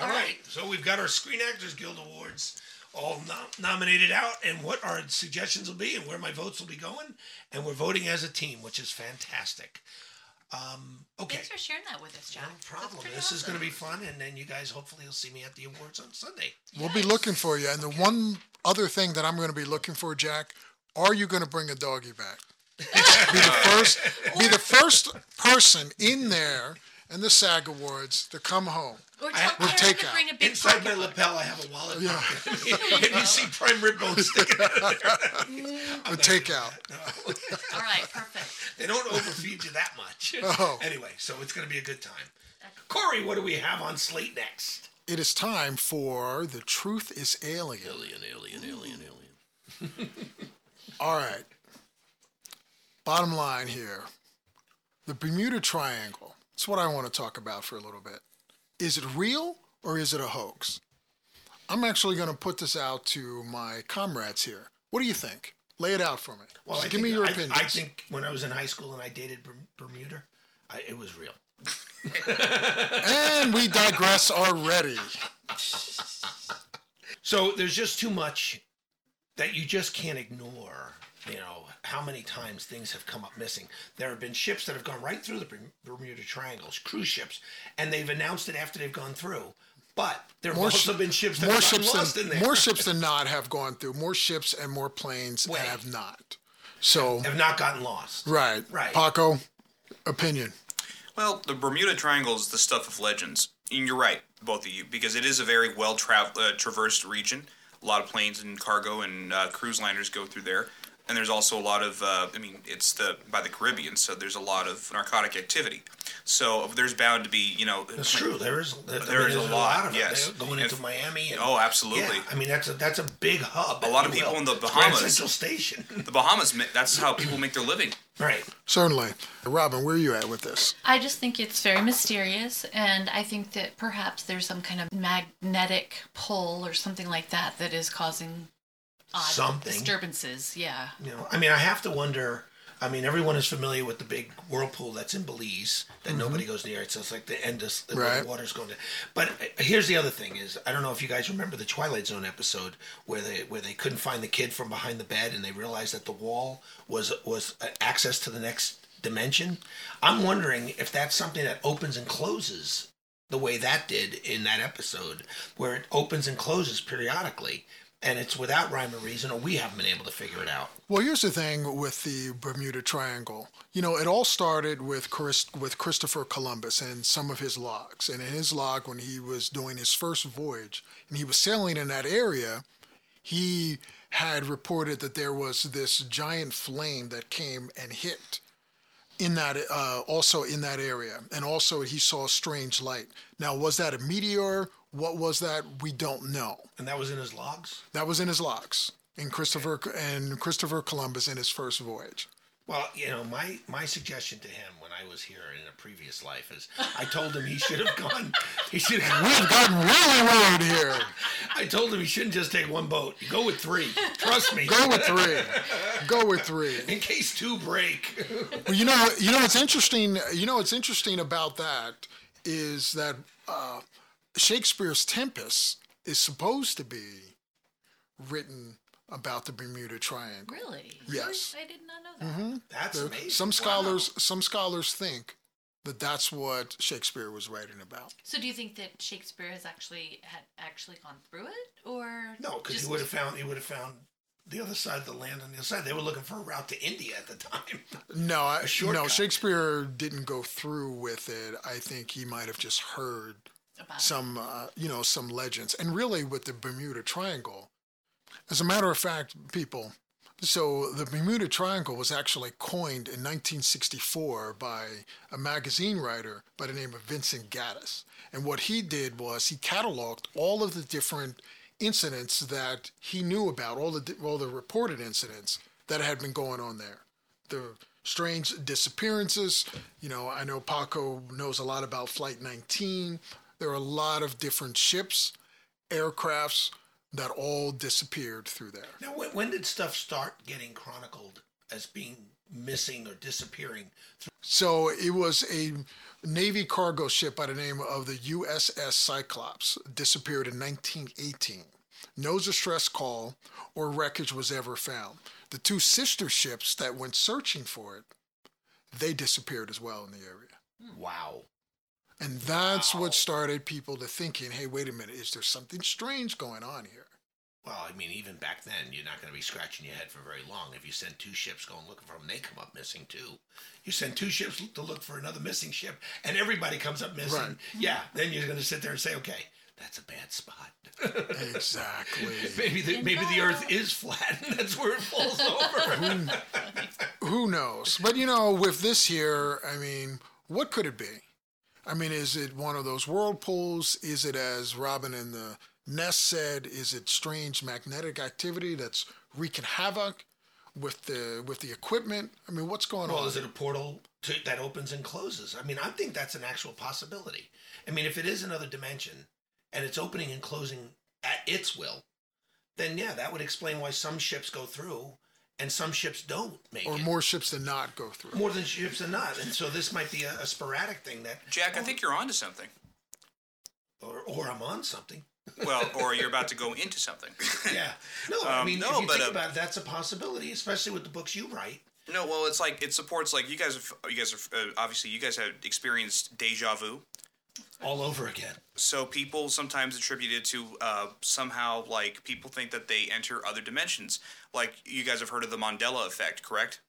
All All right. So we've got our Screen Actors Guild Awards all nom- nominated out, and what our suggestions will be, and where my votes will be going, and we're voting as a team, which is fantastic. Um, okay. Thanks for sharing that with us, John. No problem. This is going to be fun, and then you guys hopefully you'll see me at the awards on Sunday. We'll be looking for you. And the one other thing that I'm going to be looking for, Jack, are you going to bring a doggy back? be the first, be the first person in there in the SAG Awards to come home. Or I- tell we'll take to out. bring a big Inside my pocket book. lapel, I have a wallet Yeah. pocket. and you see prime rib bones sticking out of there. A takeout. No, All right, perfect. they don't overfeed you that much. Oh. Anyway, so it's going to be a good time. Corey, what do we have on slate next? It is time for The Truth is Alien. Alien, alien, alien, alien. All right. Bottom line here the Bermuda Triangle. That's what I want to talk about for a little bit. Is it real or is it a hoax? I'm actually going to put this out to my comrades here. What do you think? Lay it out for me. Well, give think, me your I, opinions. I think when I was in high school and I dated Bermuda, I, it was real. And we digress already. So there's just too much that you just can't ignore. You know how many times things have come up missing. There have been ships that have gone right through the Berm- Bermuda Triangles, cruise ships, and they've announced it after they've gone through. But there have More also shi- been ships that more ships lost in than there. more ships than not have gone through. More ships and more planes Way. have not. So have not gotten lost. right, Right. Paco, opinion. Well, the Bermuda Triangle is the stuff of legends. And you're right, both of you, because it is a very well uh, traversed region. A lot of planes and cargo and uh, cruise liners go through there. And there's also a lot of, uh, I mean, it's the by the Caribbean, so there's a lot of narcotic activity. So there's bound to be, you know, It's true. There is there, There I mean, is a there's lot, of it. yes. They're going And- into Miami. And, oh, absolutely. Yeah, I mean that's a that's a big hub. A lot of people will. in the It's Grand Bahamas. Central Station. The Bahamas, that's how people make their living. right. Certainly, Robin. Where are you at with this? I just think it's very mysterious, and I think that perhaps there's some kind of magnetic pull or something like that that is causing odd Something. disturbances. Yeah. You know, I mean, I have to wonder I mean, everyone is familiar with the big whirlpool that's in Belize that nobody goes near. It so it's like the end of the, Right. water's going to. But uh, here's the other thing: is I don't know if you guys remember the Twilight Zone episode where they where they couldn't find the kid from behind the bed, and they realized that the wall was was uh, access to the next dimension. I'm wondering if that's something that opens and closes the way that did in that episode, where it opens and closes periodically. And it's without rhyme or reason, or we haven't been able to figure it out. Well, here's the thing with the Bermuda Triangle. You know, it all started with Chris, with Christopher Columbus and some of his logs. And in his log, when he was doing his first voyage and he was sailing in that area, he had reported that there was this giant flame that came and hit in that uh, also in that area and also he saw a strange light now was that a meteor what was that we don't know And that was in his logs. that was in his logs in christopher and christopher columbus in his first voyage Well, you know, my my suggestion to him when I was here in a previous life is I told him he should have gone. He should have. we've gotten really rude here I told him he shouldn't just take one boat. Go with three. Trust me. go with three go with three In case two break. Well, you know, you know what's interesting. You know what's interesting about that is that uh, Shakespeare's Tempest is supposed to be written about the Bermuda Triangle. Really? Yes. I did not know that. Mm-hmm. That's amazing. Some scholars, some scholars think that that's what Shakespeare was writing about. So do you think that Shakespeare has actually had actually gone through it, or No, because just- he would have found he would have found the other side of the land on the other side. They were looking for a route to India at the time. No, I, no. Shakespeare didn't go through with it. I think he might have just heard about some uh, you know some legends and really with the bermuda triangle as a matter of fact people so the bermuda triangle was actually coined in 1964 by a magazine writer by the name of vincent gaddis and what he did was he cataloged all of the different incidents that he knew about all the all the reported incidents that had been going on there the strange disappearances. You know, I know Paco knows a lot about Flight 19. There are a lot of different ships, aircrafts that all disappeared through there. Now, when, when did stuff start getting chronicled as being missing or disappearing? So it was a Navy cargo ship by the name of the USS Cyclops, disappeared in 1918. No distress call or wreckage was ever found. The two sister ships that went searching for it, they disappeared as well in the area. Hmm. Wow. And that's what started people to thinking, hey, wait a minute, is there something strange going on here? Well, I mean, even back then, you're not going to be scratching your head for very long. If you send two ships going looking for them, they come up missing too. You send two ships to look for another missing ship, and everybody comes up missing. Right. Yeah, then you're going to sit there and say, okay, that's a bad spot. Exactly. maybe the maybe the Earth is flat, and that's where it falls over. Who knows? But you know, with this here, I mean, what could it be? I mean, is it one of those whirlpools? Is it, as Robin in the Nest said, is it strange magnetic activity that's wreaking havoc with the with the equipment? I mean, what's going well, on? is it a portal to, that opens and closes? I mean, I think that's an actual possibility. I mean, if it is another dimension and it's opening and closing at its will, then yeah, that would explain why some ships go through and some ships don't make or it. more ships than not go through? More than ships than not. And so this might be a, a sporadic thing that, Jack, I think you're onto something. or, or I'm on something. Well, or you're about to go into something. Yeah. No, I Um, mean, no, if you but, think uh, about it, that's a possibility, especially with the books you write. No, well, it's like it supports like you guys have you guys have uh, obviously you guys have experienced deja vu. All over again. So people sometimes attribute it to uh, somehow like people think that they enter other dimensions. Like you guys have heard of the Mandela effect, correct?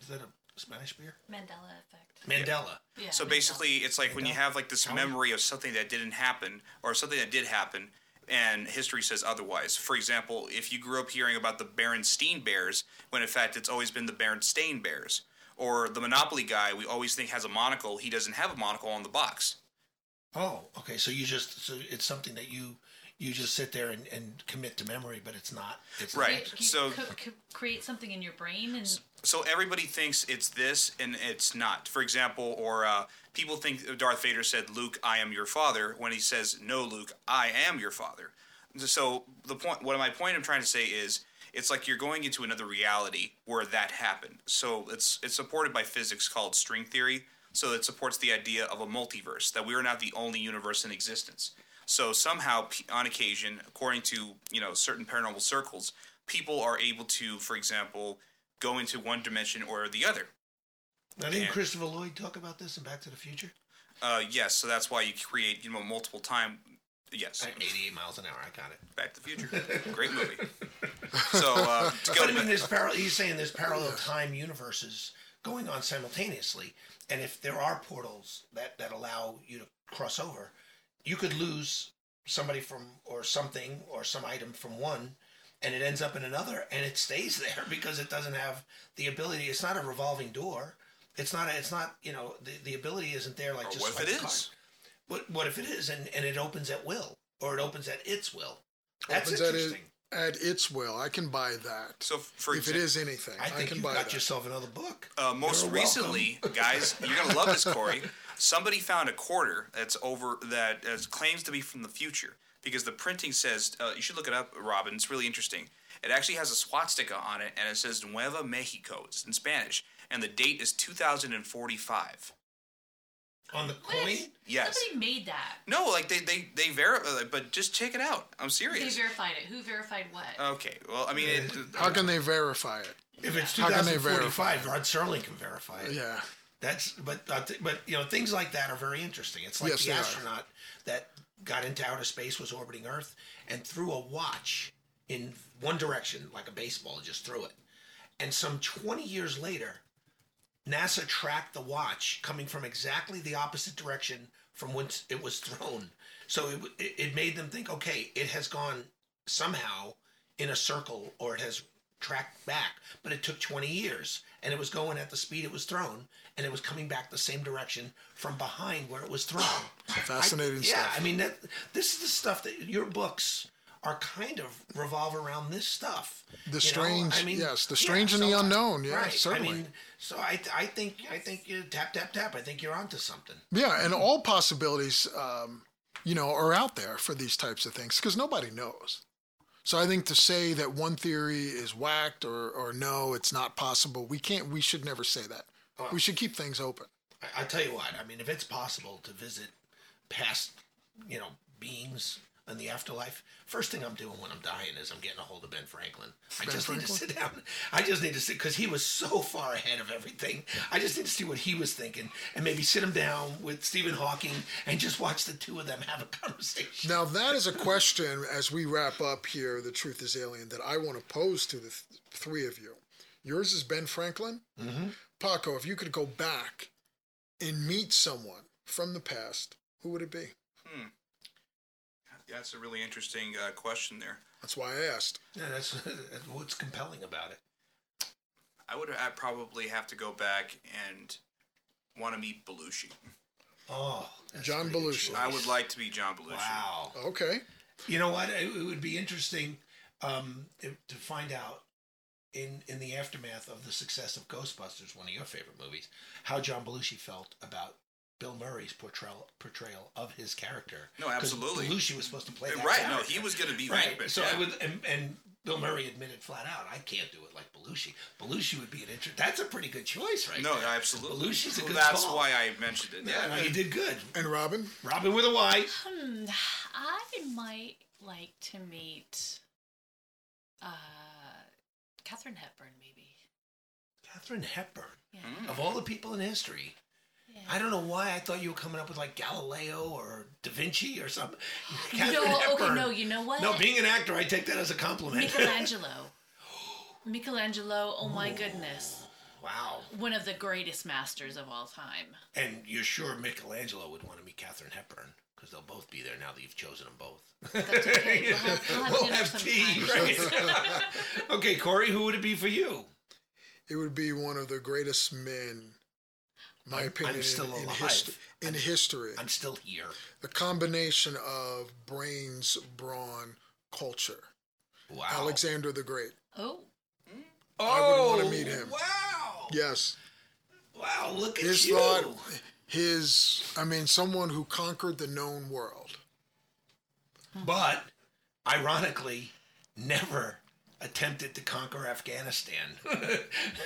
Is that a Spanish beer? Mandela effect. Mandela. Yeah. So Mandela. basically, it's like when you have like this memory of something that didn't happen or something that did happen, and history says otherwise. For example, if you grew up hearing about the Berenstein Bears, when in fact it's always been the Berenstain Bears, or the Monopoly guy, we always think has a monocle. He doesn't have a monocle on the box. Oh, okay. So you just so it's something that you you just sit there and, and commit to memory, but it's not. It's. Right. Can you So- co- co- create something in your brain and So everybody thinks it's this, and it's not. For example, or uh, people think Darth Vader said, "Luke, I am your father," when he says, "No, Luke, I am your father." So the point, what my point I'm trying to say is, It's like you're going into another reality where that happened. So it's it's supported by physics called string theory. So it supports the idea of a multiverse that we are not the only universe in existence. So somehow, on occasion, according to you know certain paranormal circles, people are able to, for example, go into one dimension or the other. Now, didn't Yeah. Christopher Lloyd talk about this in Back to the Future? Uh, yes, so that's why you create you know multiple time. Yes, 88 miles an hour. I got it. Back to the Future, great movie. So uh, to go But I to mean, there's parallel. He's saying there's parallel time universes going on simultaneously, and if there are portals that that allow you to cross over, you could lose somebody from or something or some item from one, and it ends up in another, and it stays there because it doesn't have the ability. It's not a revolving door. It's not. A, it's not. You know, the the ability isn't there like Or just what if like it the. What what if it is, and and it opens at will, or it opens at its will? That's Opens at it- interesting. At its will, I can buy that. so for if it example, is anything, I I, can you buy got that. yourself another book. Uh, most You're recently, guys, you're gonna love this, Corey. Somebody found a quarter that's over that is, claims to be from the future because the printing says uh, you should look it up, Robin. It's really interesting. It actually has a swastika on it, and it says Nueva Mexico. It's in Spanish, and the date is 2045. On the coin? What? Yes. Somebody made that. No, like they they they verify, but just check it out. I'm serious. They verified it. Who verified what? Okay, well, I mean, it, How can they verify it? If it's How can they 2045, Rod Serling can verify it. Yeah. That's but uh, th- but you know things like that are very interesting. It's like Yes, the they are. astronaut that got into outer space was orbiting Earth and threw a watch in one direction like a baseball, just threw it. And some 20 years later, NASA tracked the watch coming from exactly the opposite direction from whence it was thrown. So it, it, made them think, okay, it has gone somehow in a circle or it has tracked back, but it took 20 years and it was going at the speed it was thrown and it was coming back the same direction from behind where it was thrown. Fascinating yeah, stuff. Yeah, I mean that this is the stuff that your books are kind of revolve around this stuff. The You know, strange- yes, the strange and the unknown, yeah, right. certainly. I mean, so I, I think I think you tap tap tap. I think you're onto something. Yeah, and all possibilities, um, you know, are out there for these types of things because nobody knows. So I think to say that one theory is whacked or, or no, it's not possible, we can't. We should never say that. We should keep things open. I, I tell you what. I mean, if it's possible to visit past, you know, beings in the afterlife, first thing I'm doing when I'm dying is I'm getting a hold of Ben Franklin. I Ben just need to sit down. I just need to sit because he was so far ahead of everything. I just need to see what he was thinking and maybe sit him down with Stephen Hawking and just watch the two of them have a conversation. Now that is a question as we wrap up here. The truth is alien that I want to pose to the th- three of you. Yours is Ben Franklin. Mm-hmm. Paco, if you could go back and meet someone from the past, who would it be? That's a really interesting uh, question there. That's why I asked. Yeah, that's, that's what's compelling about it. I would I'd probably have to go back and want to meet Belushi. Oh, that's John Belushi. I would like to be John Belushi. Wow. Okay. You know what? It, it would be interesting um, to find out in in the aftermath of the success of Ghostbusters, one of your favorite movies, how John Belushi felt about Bill Murray's portrayal portrayal of his character. No, absolutely. Belushi was supposed to play that Right, no, he was going to be right. Venkman, So yeah. I would, and, and Bill Murray admitted flat out, I can't do it like Belushi. Belushi would be an inter- That's a pretty good choice, right? No, there. absolutely. Belushi's a Well, good That's call. why I mentioned it. Yeah, no, you did good. And Robin? Robin with a Y. Hmm, I might like to meet uh, Katharine Hepburn, maybe. Katharine Hepburn. Yeah. Hmm. Of all the people in history, yeah. I don't know why I thought you were coming up with like Galileo or Da Vinci or something. no, Katharine okay, no, you know what? No, being an actor, I take that as a compliment. Michelangelo. Michelangelo, oh my goodness. wow. One of the greatest masters of all time. And you're sure Michelangelo would want to meet Katharine Hepburn because they'll both be there now that you've chosen them both. That's okay. We'll have, we'll have we'll have tea, right? okay, Corey, who would it be for you? It would be one of the greatest men, my I'm- opinion, I'm still in, in, alive. hist- in history. I'm still here. the combination of brains, brawn, culture. Wow. Alexander the Great. Oh, oh I would wanna meet him. Wow. Yes. Wow, look at His you. thought, his, I mean, someone who conquered the known world. but ironically, never attempted to conquer Afghanistan.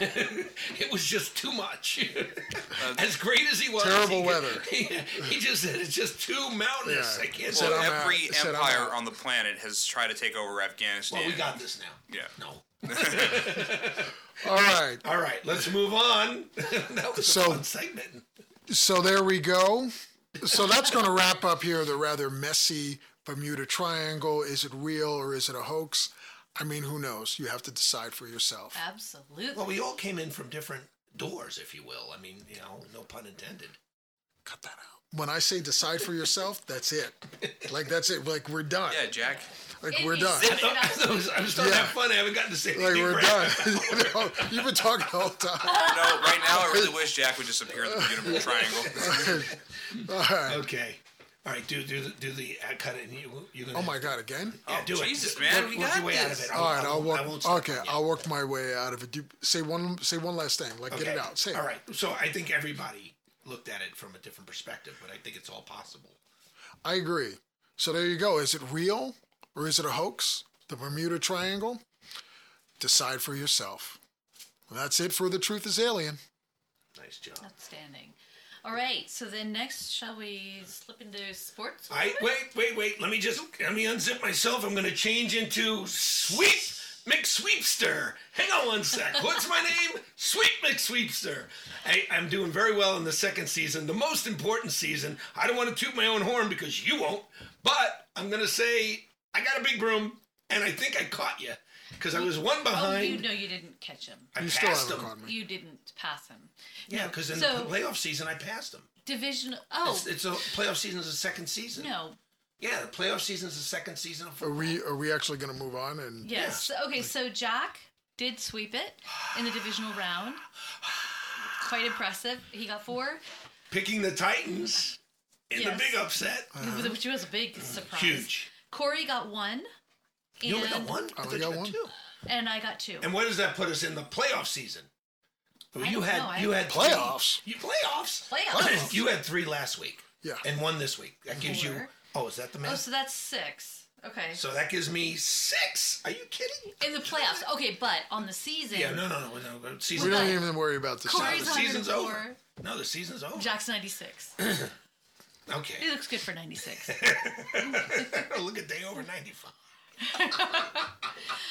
it was just too much. Uh, as great as he was, Terrible he, weather. He, he just said it's just too mountainous. Yeah. I can't. Said do Well, it." I'm out. every empire on the planet has tried to take over Afghanistan. Well, we got this now. Yeah. No. All right. All right, let's move on. that was So- a fun segment. So there we go. So that's going to wrap up here the rather messy Bermuda Triangle. Is it real or is it a hoax? I mean, who knows? You have to decide for yourself. Absolutely. Well, we all came in from different doors, if you will. I mean, you know, no pun intended. Cut that out. When I say decide for yourself, that's it. Like that's it. Like we're done. Yeah, Jack. Like It we're done. I thought, I thought it was, I was starting to Yeah. have fun. I haven't gotten to say Like we're done. you know, you've been talking the whole time. You know, right now I really wish Jack would just appear in the Bermuda Triangle. All right. Okay. All right, do do the do the uh, cut it. And you you gonna Oh my God! Again. yeah, Oh, do Jesus, man, Work, we work got your way out of this. it. All right. I'll I walk. won't stop Okay. you. I'll work my way out of it. Do, say one. Say one last thing. Like get it out. Say. it. All right. So I think everybody looked at it from a different perspective, but I think it's all possible. I agree. So there you go. Is it real or is it a hoax? The Bermuda Triangle? Decide for yourself. That's it for The Truth is Alien. Nice job. Outstanding. All right. So then next, shall we slip into sports? I wait, wait, wait. Let me just let me unzip myself. I'm going to change into Sweep McSweepster. Hang on one sec. What's my name? Sweep McSweepster. I, I'm doing very well in the second season, the most important season. I don't want to toot my own horn because you won't, but I'm going to say I got a big broom, and I think I caught you because I was one oh, behind. you know you didn't catch him. I You still passed haven't him. caught me. You didn't pass him. Yeah, because in So- the playoff season, I passed them. Division. Oh It's, it's a playoff season is the second season. no. Yeah, the playoff season is the second season of Are we are we actually going to move on? And Yes. Okay. So Jack did sweep it in the divisional round. Quite impressive. He got four, Picking the Titans in Yes. the big upset. Uh-huh. which was a big mm, surprise. Huge. Corey got one. You only got and- one? I I thought only you got got one. two. And I got two. And where does that put us in the playoff season? Well, I you had know. You had haven't- three- Playoffs? You playoffs. Playoffs. you had three last week. Yeah. And one this week. That gives you. Oh, is that the math? Oh, so that's six. Okay. so that gives me six. Are you kidding? In the playoffs. Okay, but on the season. Yeah. No. No. No. no, no. we Season. don't But- even worry about this. Corey's the season's over. No, the season's over. Jack's 96. Okay. He looks good for 96. Look at day over ninety-five.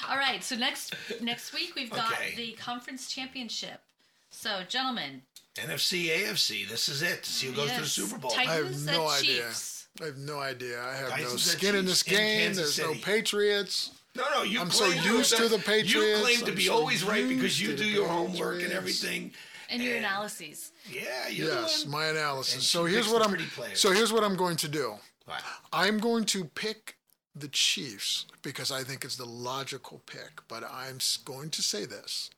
All right, so next next week we've got Okay. the conference championship. So, gentlemen, NFC, AFC. This is it. See who goes to the Super Bowl. I have no idea. Chiefs. I have no idea. I have no Titans at skin in this Chiefs in game. Kansas There's no Patriots. No, no, you. I'm so used to the Patriots. You claim to I'm be so always right because you do the your homework and everything. And your And- analyses. Yeah, you're Yes, doing. my analysis. So here's what I'm. players. So here's what I'm going to do. What? I'm going to pick the Chiefs because I think it's the logical pick. But I'm going to say this.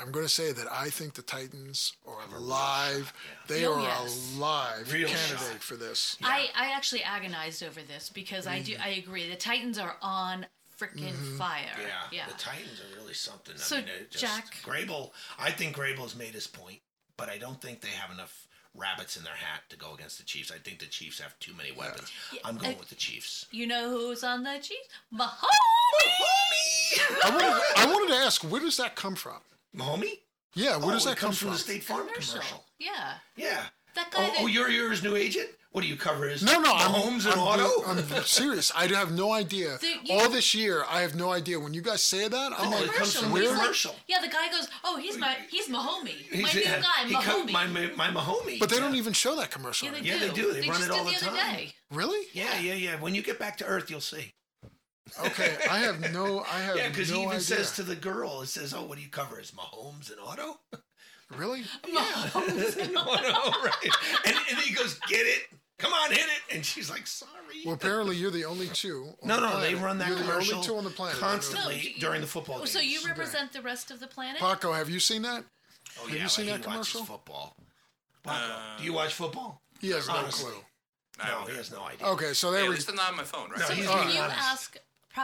I'm going to say that I think the Titans are alive. They Oh, are yes. a live Real candidate shot. for this. I, I actually agonized over this because I do mm. I agree. The Titans are on freaking mm-hmm. fire. Yeah, Yeah. the Titans are really something. I So, mean, it just, Jack- Vrabel. I think Vrabel's made his point, but I don't think they have enough rabbits in their hat to go against the Chiefs. I think the Chiefs have too many weapons. I'm going I- with the Chiefs. You know who's on the Chiefs? Mahomes. I wanted, I wanted to ask, where does that come from? Mahomie? Yeah, where oh, does it that come comes from from? the State Farm Commercial. commercial. Yeah. Yeah. That guy Oh, that- oh, you're your his new agent? What do you cover? His No, no, I'm, and I'm, Auto. I'm serious. I have no idea. The- you- All this year, I have no idea. When you guys say that, I'm Oh, like, it comes from He's like- commercial. yeah, the guy goes, "Oh, he's my he's Mahomie, my He's- new yeah, guy, Mahomie." my my my Mahomie. but they yeah. don't even show that commercial. yeah, they. Yeah, do. they do. They run just it all did the the other time. day. Really? Yeah, yeah, yeah. When you get back to Earth, you'll see. Okay, I have no. I have Yeah, because no he even idea. says to the girl, it says, "Oh, what do you cover? Is Mahomes and Auto?" really? Mahomes and Auto, right? And, and he goes, "Get it? Come on, hit it!" And she's like, "Sorry." Well, apparently you're the only two. On no, the no, they run that You're commercial the only two on the planet. constantly No, during the football oh, games. So you represent the rest of the planet? Paco, have you seen that? Oh, have yeah, you seen that he commercial? Football. Paco, do you uh, watch football? He has no clue. No, he has no idea. Okay, so there Hey, at we. least I'm not on my phone, right? No, So he's can you honest. ask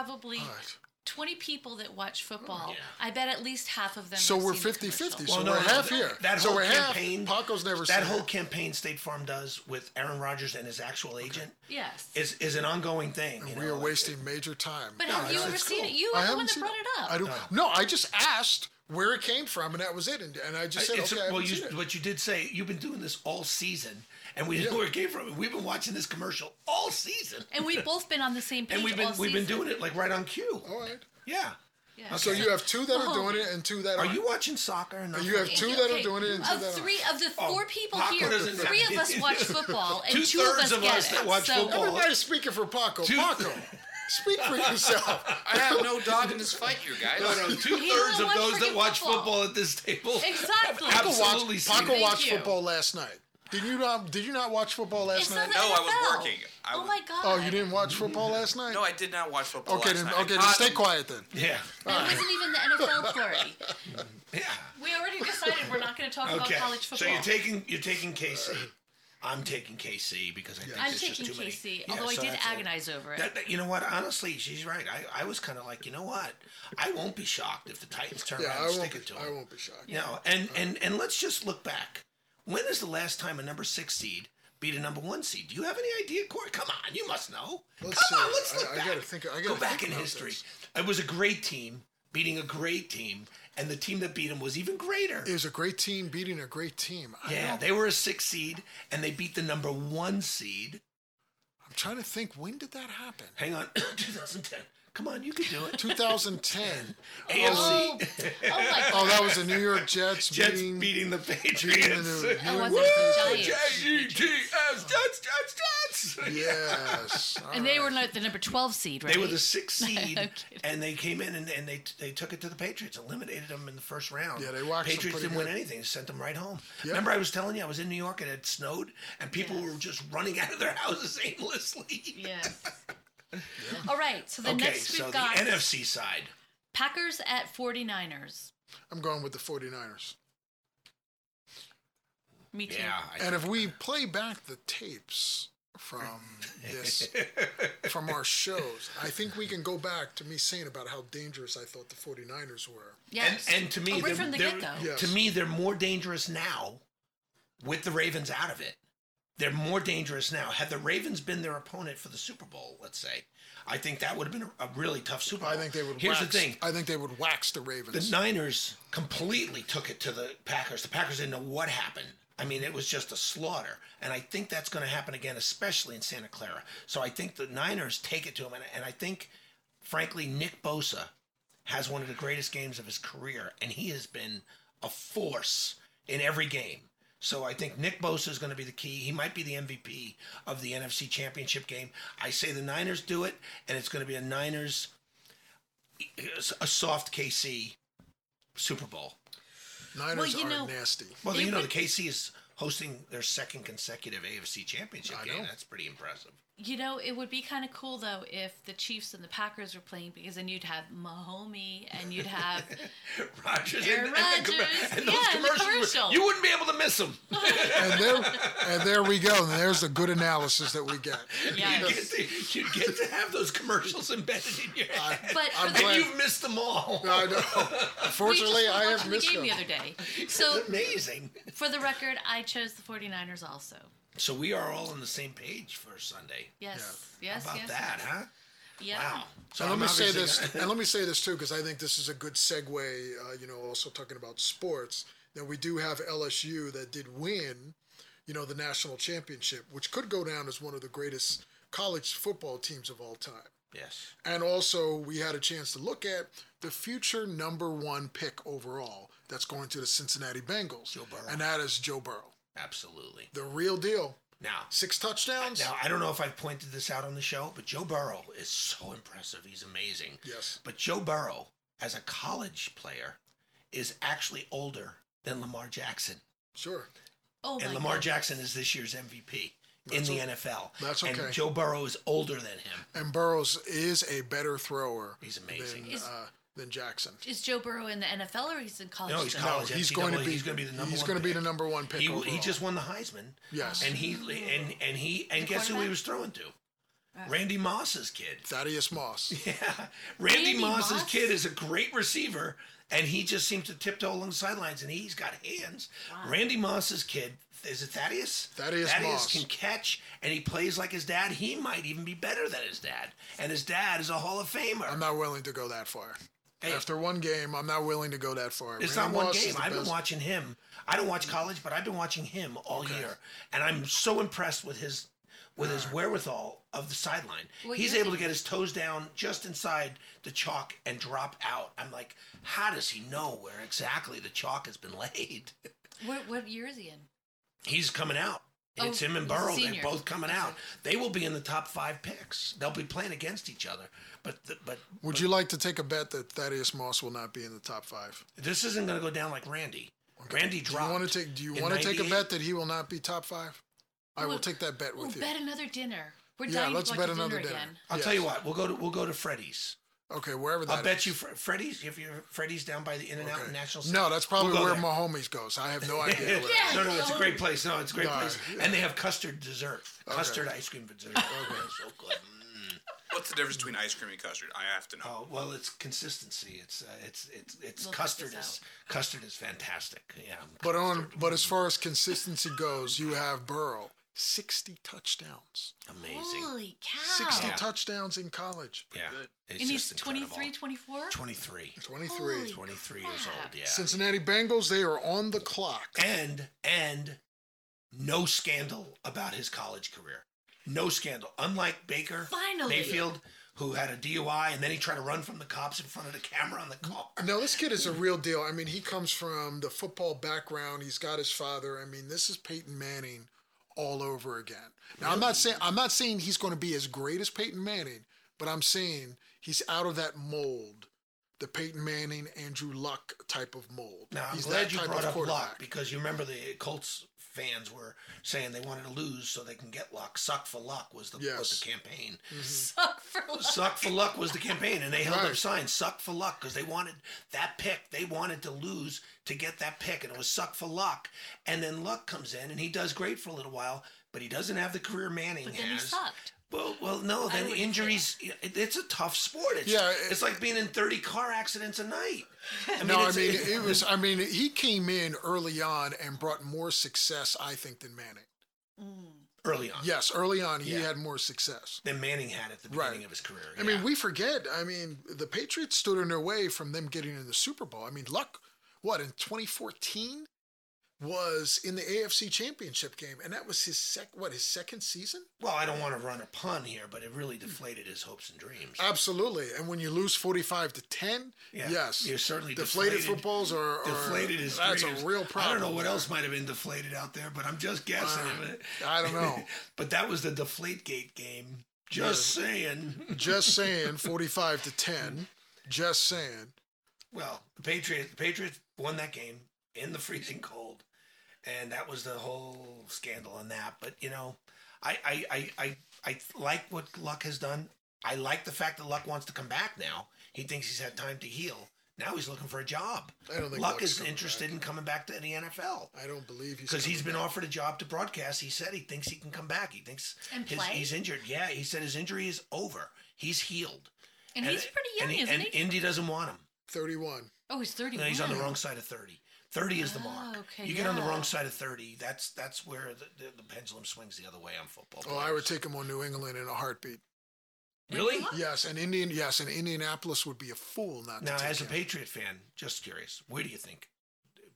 probably All right. 20 people that watch football. Yeah. I bet at least half of them. So have we're seen 50 50. So Well, no, we're no, half that- here. that so whole we're campaign- half. Paco's never that seen whole it. campaign State Farm does with Aaron Rodgers and his actual agent Yes. is is an ongoing thing. you We know, are like- wasting major time. but No, have you ever seen cool. it? You I were the one that brought it. it up. I don't. No, I just asked where it came from, and that was it. And, and I just said, It's- okay, I well, haven't you, seen it. but you did say you've been doing this all season, and we didn't know where it came from. We've been watching this commercial all season, And we've both been on the same page and we've been all we've been doing it like right on cue. All right. Yeah. Yeah. So you have two that are Oh. doing it and two that Are aren't. you watching soccer? And not You have Okay, two that are doing it and two of that three of the Oh, four people Paco here, three of us watch football, and two of Two-thirds us of get us it. that watch so, football- Everybody's speaking for Paco. Two- Paco, speak for yourself. I have no dog in this fight here, guys. No, no, Two thirds of those that watch football. football at this table. Exactly. Paco Paco Absolutely watched, seen Paco it. watched football last night. Did you not? Did you not watch football last It's night? not No, I was NFL. working. I oh was- my god. Oh, you didn't watch football last night? No, I did not watch football Okay, last then. night. I Okay, then stay quiet then. Yeah. That wasn't even the NFL story. Yeah. We already decided we're not going to talk Okay. about college football. So you're taking you're taking KC. I'm taking KC because I think I'm there's just taking too many. KC, Yeah, although I so did that's it. agonize over it. That, that- you know what? Honestly, she's right. I, I was kind of like, you know what? I won't be shocked if the Titans turn Yeah, around I and won't. stick it Be, to I won't be shocked. You know, and, and and let's just look back. When is the last time a number six seed beat a number one seed? Do you have any idea, Corey? Come on, you must know. Let's Come on, let's look I back. gotta think- I Go gotta back think in history. this. It was a great team beating a great team, and the team that beat them was even greater. It was a great team beating a great team. I yeah, don't- they were a six seed, and they beat the number one seed. I'm trying to think. When did that happen? Hang on, 2010. Come on, you can do it. 2010. AFC. Oh, oh my. Oh, that was the New York Jets, Jets beating. beating the beating Patriots. the New- Oh, was Woo! Giants? J-E-T-S, Jets, Jets, Jets. Yes. All And they were like the number 12 seed, right? They were the sixth seed, and they came in and, and they they took it to the Patriots, eliminated them in the first round. Yeah, they waxed them Patriots didn't win anything; sent them right home. Yeah. Remember, I was telling you I was in New York and it snowed, and people Yes. were just running out of their houses aimlessly. Yes. All right, so the Okay, next we've so the got NFC side. Packers at 49ers. I'm going with the 49ers. Me too. Yeah, I, And if we play back the tapes from this, from our shows, I think we can go back to me saying about how dangerous I thought the 49ers were. Yes. and, and to me, oh, right they're, from the they're- get go. Yes. to me, they're more dangerous now with the Ravens out of it. They're more dangerous now. Had the Ravens been their opponent for the Super Bowl, let's say, I think that would have been a, really tough Super Bowl. I think they would. Here's wax, the thing: I think they would wax the Ravens. the Niners completely took it to the Packers. The Packers didn't know what happened. I mean, it was just a slaughter, and I think that's going to happen again, especially in Santa Clara. So I think the Niners take it to them, and, and I think, frankly, Nick Bosa has one of the greatest games of his career, and he has been a force in every game. So I think Nick Bosa is going to be the key. He might be the MVP of the NFC Championship game. I say the Niners do it, and it's going to be a Niners, a soft KC Super Bowl. Niners Well, you are know- nasty. Well, It you know, would- the KC is hosting their second consecutive AFC Championship I game. know. That's pretty impressive. You know, it would be kind of cool though if the Chiefs and the Packers were playing because then you'd have Mahomie and you'd have Rodgers Aaron and, Rodgers. and, those Yeah, and the commercials, commercial. you wouldn't be able to miss them. And there, and there we go. And there's the good analysis that we get. you, yes. get to, you get to have those commercials embedded in your head. But I'm for the- glad- and you've missed them all. I know. we just Unfortunately, were I have watching missed the game them. the other day. So Amazing. for the record, I chose the 49ers also. So we are all on the same page for Sunday. Yes. Yes. How about yes. that, huh? Yeah. Wow. So And let me say this, gonna- and let me say this too, because I think this is a good segue. Uh, you know, also talking about sports, that we do have LSU that did win, you know, the national championship, which could go down as one of the greatest college football teams of all time. yes. And also, we had a chance to look at the future number one pick overall that's going to the Cincinnati Bengals, Joe Burrow. and that is Joe Burrow, Absolutely. the real deal. Now, Six touchdowns. Now, I don't know if I've pointed this out on the show, but Joe Burrow is so impressive. He's amazing. Yes. But Joe Burrow, as a college player, is actually older than Lamar Jackson. Sure. Oh And my Lamar God. Jackson is this year's MVP in the NFL. That's okay. And Joe Burrow is older than him. And Burrows is a better thrower. He's amazing. Than, Is- uh, than Jackson. Is Joe Burrow in the NFL or he's in college? No, he's still? college. he's NCAA, going to be. he's going to be the number He's one going to be pick. the number one pick. He, he just won the Heisman. Yes. And he and and he and guess who he was throwing to? Randy Moss's kid. Thaddeus Moss. Yeah, Randy, Randy Moss's Moss? kid is a great receiver, and he just seems to tiptoe along the sidelines, and he's got hands. Randy Moss's kid is it Thaddeus? Thaddeus Moss. can catch, and he plays like his dad. He might even be better than his dad, and his dad is a Hall of Famer. I'm not willing to go that far. Hey. After one game, I'm not willing to go that far. It's Randy not one Moss is game. the I've been best. watching him. I don't watch college, but I've been watching him all year, and I'm so impressed with his with his wherewithal of the sideline. What He's year able to get his toes down just inside the chalk and drop out. I'm like, how does he know where exactly the chalk has been laid? What what year is he in? He's coming out. Oh, It's him and Burrow. They're both coming out. They will be in the top five picks. They'll be playing against each other. But the, but Would you like to take a bet that Thaddeus Moss will not be in the top five? this isn't going to go down like Randy. Randy dropped. Do you want to take? Do you want to take a bet that he will not be top five? I will take that bet with We'll you. bet another dinner. We're Yeah, dying let's to go bet out to another dinner, dinner. again. I'll Yes. tell you what. We'll go to we'll go to Freddy's. Okay, wherever that I'll bet is. you Fre- Freddy's. If you're Freddy's down by the In and Out Okay. National. No, that's probably We'll go where there. my homies goes. I have no idea. where Yeah. no, no, it's a great place. No, it's a great No, place. yeah. And they have custard dessert, custard ice cream for dessert. Okay, so good. Mm. What's the difference between ice cream and custard? I have to know. Oh well, it's consistency. It's uh, it's it's it's We'll custard this is custard is fantastic. Yeah. But on but as far as consistency goes, you have Burrow, sixty touchdowns, amazing. Holy cow. sixty Yeah. touchdowns in college, Yeah. It's and he's just 23, 24? 23. twenty three. Holy 23 years old. Yeah. Cincinnati Bengals, they are on the clock. and and no scandal about his college career. No scandal. Unlike Baker Finally. Mayfield, who had a DUI and then he tried to run from the cops in front of the camera on the car. No, this kid is a real deal. I mean, he comes from the football background. He's got his father. I mean, this is Peyton Manning all over again. Now, I'm not saying I'm not saying he's going to be as great as Peyton Manning, but I'm saying he's out of that mold, the Peyton Manning, Andrew Luck type of mold. Now I'm he's glad that you type brought up luck because you remember the Colts fans were saying they wanted to lose so they can get luck. Suck for luck was the was the campaign. Mm-hmm. Suck for luck. Suck for luck was the campaign, and they held up Right. signs. Suck for luck because they wanted that pick. They wanted to lose to get that pick, and it was suck for luck. And then luck comes in, and he does great for a little while, but he doesn't have the career Manning But then he has. sucked. Well, well, no. Then injuries. it- It's a tough sport. It's, Yeah, it- it's like being in thirty car accidents a night. I mean, No, I mean it was. I mean, he came in early on and brought more success, I think, than Manning. Mm. early on. Yes, early on he Yeah. had more success. Than Manning had at the beginning Right. of his career. I mean, we forget. I mean, the Patriots stood in their way from them getting in the Super Bowl. I mean, Luck, what in 2014 was in the AFC Championship game, and that was his sec. What his second season? well, I don't want to run a pun here, but it really deflated his hopes and dreams. Absolutely. And when you lose 45 to 10, Yeah, yes, you're certainly deflated, deflated- footballs are, deflated his That's dreams. a real problem. I don't know what there. else might have been deflated out there, but I'm just guessing. Uh, I don't know. but that was the Deflategate game. Just saying. Just saying, 45 to 10. Just saying. Well, the Patriots, the Patriots won that game in the freezing cold, and that was the whole scandal on that. But you know, I I I I, I like what Luck has done. I like the fact that Luck wants to come back now. He thinks he's had time to heal. Now he's looking for a job. I don't think Luck Luck's is interested back. in coming back to the NFL. I don't believe he's because he's been back. offered a job to broadcast. He said he thinks he can come back. He thinks And his, play? he's injured. Yeah, he said his injury is over. He's healed. And he's pretty young, and he- isn't and he? Indy doesn't want him. 31. Oh, he's 31. No, he's on the wrong side of thirty. Thirty is the Oh, mark. okay, you get on the wrong side of thirty. That's that's where the, the, the pendulum swings the other way on football. Oh, I would take him on New England in a heartbeat. really. Yes, and Indian. Yes, and Indianapolis would be a fool not Now, to take as a him. Patriot fan, just curious, where do you think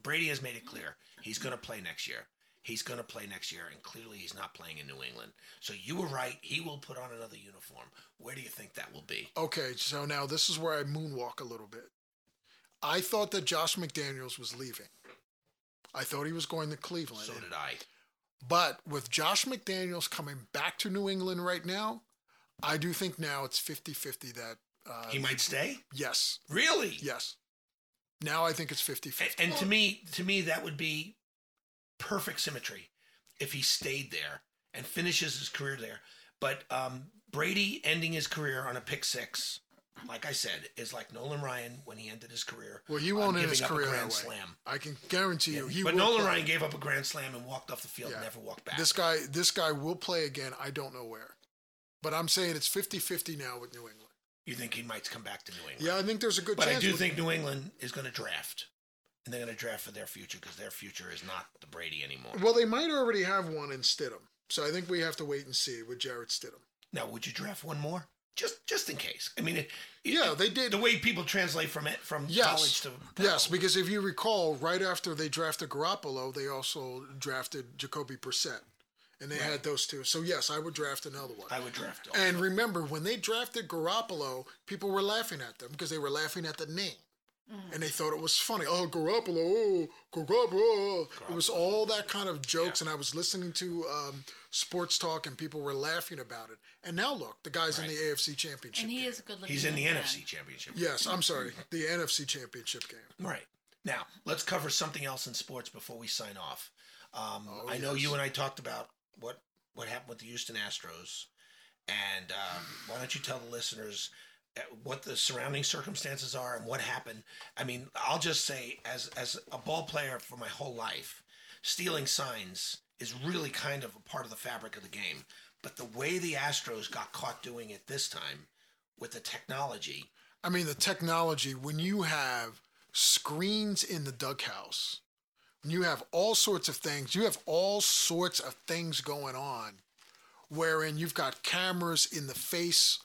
Brady has made it clear he's going to play next year? He's going to play next year, and clearly he's not playing in New England. So you were right. He will put on another uniform. Where do you think that will be? Okay, so now this is where I moonwalk a little bit. I thought that Josh McDaniels was leaving. I thought he was going to Cleveland. So did I. But with Josh McDaniels coming back to New England right now, I do think now it's 50 50 that, uh, He might stay. yes, Really? yes. Now I think it's 50 And, 50. and to me, to me, that would be perfect symmetry if he stayed there and finishes his career there. But um, Brady ending his career on a pick six, like I said, is like Nolan Ryan when he ended his career. Well, he won't end his a career that way. grand slam. I can guarantee you he but Nolan play. Ryan gave up a grand slam and walked off the field Yeah. and never walked back. This guy, this guy will play again. I don't know where. But I'm saying it's 50-50 now with New England. You think he might come back to New England? Yeah, I think there's a good chance. But. I do think New England is going to draft, and they're going to draft for their future because their future is not the Brady anymore. Well, they might already have one in Stidham. So I think we have to wait and see with Jarrett Stidham. Now, would you draft one more? Just, just in case. I mean, it, Yeah, it- they did. the way people translate from it from Yes. college to pro. Yes, because if you recall, right after they drafted Garoppolo, they also drafted Jacoby Brissett. And they had those two. So, yes, I would draft another one. I would draft. all. And remember, when they drafted Garoppolo, people were laughing at them because they were laughing at the name. And they thought it was funny. Oh, Garoppolo, oh, Garoppolo. It was all that kind of jokes. And I was listening to um, sports talk and people were laughing about it. And now look, the guy's in the AFC Championship And he game. is a good looking He's in the man. NFC Championship. Yes, I'm sorry, the NFC Championship game. Right. Now, let's cover something else in sports before we sign off. Um, Oh, I know you and I talked about what what happened with the Houston Astros, and um, why don't you tell the listeners uh, what the surrounding circumstances are and what happened? I mean, I'll just say, as as a ball player for my whole life, stealing signs is really kind of a part of the fabric of the game. But the way the Astros got caught doing it this time, with the technology, I mean, the technology, when you have screens in the dughouse, when you have all sorts of things, you have all sorts of things going on, wherein you've got cameras in the face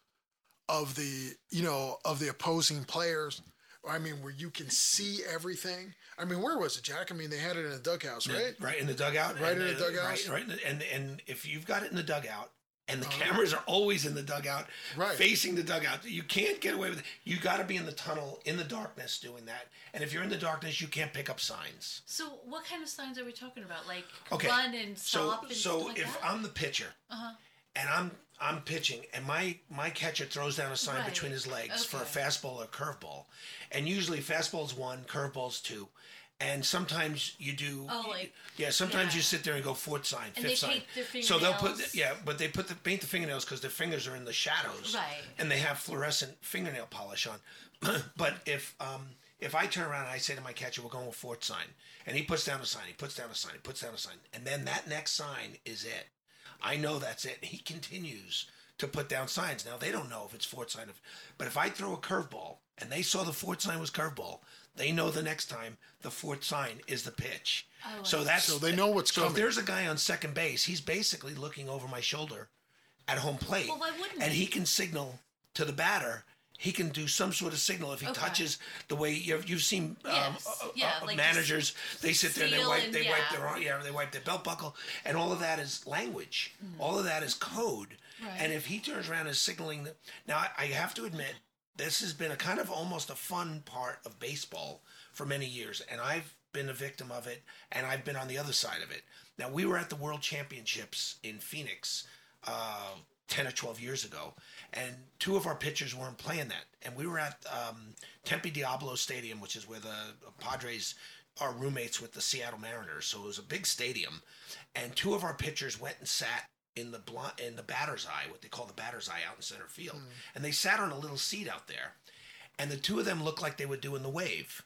of the, you know, of the opposing players. I mean, where you can see everything. I mean, where was it, Jack? I mean, they had it in a dughouse, right? Right in the dugout. Right in the uh, dugout? Right, right. in the- And and if you've got it in the dugout, and the cameras are always in the dugout, Right. facing the dugout, you can't get away with it. You got to be in the tunnel in the darkness doing that. And if you're in the darkness, you can't pick up signs. So, what kind of signs are we talking about? Like Okay. run and stop so and so stuff like if that? I'm the pitcher. uh-huh. And I'm I'm pitching, and my my catcher throws down a sign Right. between his legs for a fastball or curveball, and usually fastball's one, curveball's two, and sometimes you do. Oh, like- yeah, sometimes yeah. you sit there and go fourth sign, fifth And they sign. so they'll put yeah, but they put the paint the fingernails because their fingers are in the shadows, Right. And they have fluorescent fingernail polish on. but if um if I turn around and I say to my catcher, we're going with fourth sign, and he puts down a sign, he puts down a sign, he puts down a sign, and then that next sign is it. I know that's it. He continues to put down signs. Now they don't know if it's fourth sign of, but if I throw a curveball and they saw the fourth sign was curveball, they know the next time the fourth sign is the pitch. Oh, I so that's So they know what's so if coming. there's a guy on second base, he's basically looking over my shoulder at home plate, Well, why wouldn't and he? he can signal to the batter. He can do some sort of signal if he Okay. touches the way you've, you've seen um, Yes. uh, uh, Yeah, uh, like managers. They sit there, and they wipe, and- they wipe yeah. their arm- yeah, they wipe their belt buckle, and all of that is language. All of that is code. Right. And if he turns around and is signaling, the, now I, I have to admit, this has been a kind of almost a fun part of baseball for many years, and I've been a victim of it, and I've been on the other side of it. Now we were at the World Championships in Phoenix. Uh, 10 or 12 years ago, and two of our pitchers weren't playing that. And we were at um, Tempe Diablo Stadium, which is where the Padres are roommates with the Seattle Mariners. So it was a big stadium, and two of our pitchers went and sat in the bl- in the batter's eye, what they call the batter's eye, out in center field, and they sat on a little seat out there, and the two of them looked like they were doing the wave,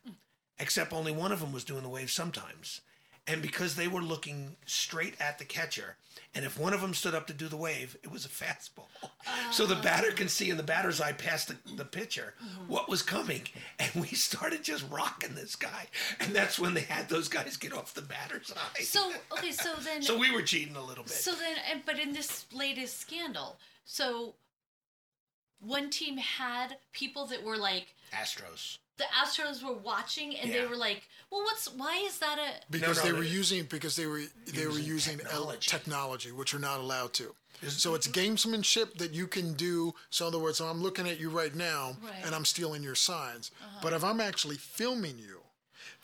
except only one of them was doing the wave sometimes. And because they were looking straight at the catcher, and if one of them stood up to do the wave, it was a fastball. So the ah. batter can see in the batter's eye past the, the pitcher what was coming. And we started just rocking this guy. And that's when they had those guys get off the batter's eye. so okay, so then So we were cheating a little bit. So then, but in this latest scandal, so one team had people that were like Astros. The Astros were watching, and they were like, "Well, what's why is that a?" because no, they were they- using because they were they were using using el- technology. technology, which are not allowed to. Is- So it's gamesmanship that you can do. So in other words, I'm looking at you right now Right. Uh-huh. and I'm stealing your signs. But if I'm actually filming you,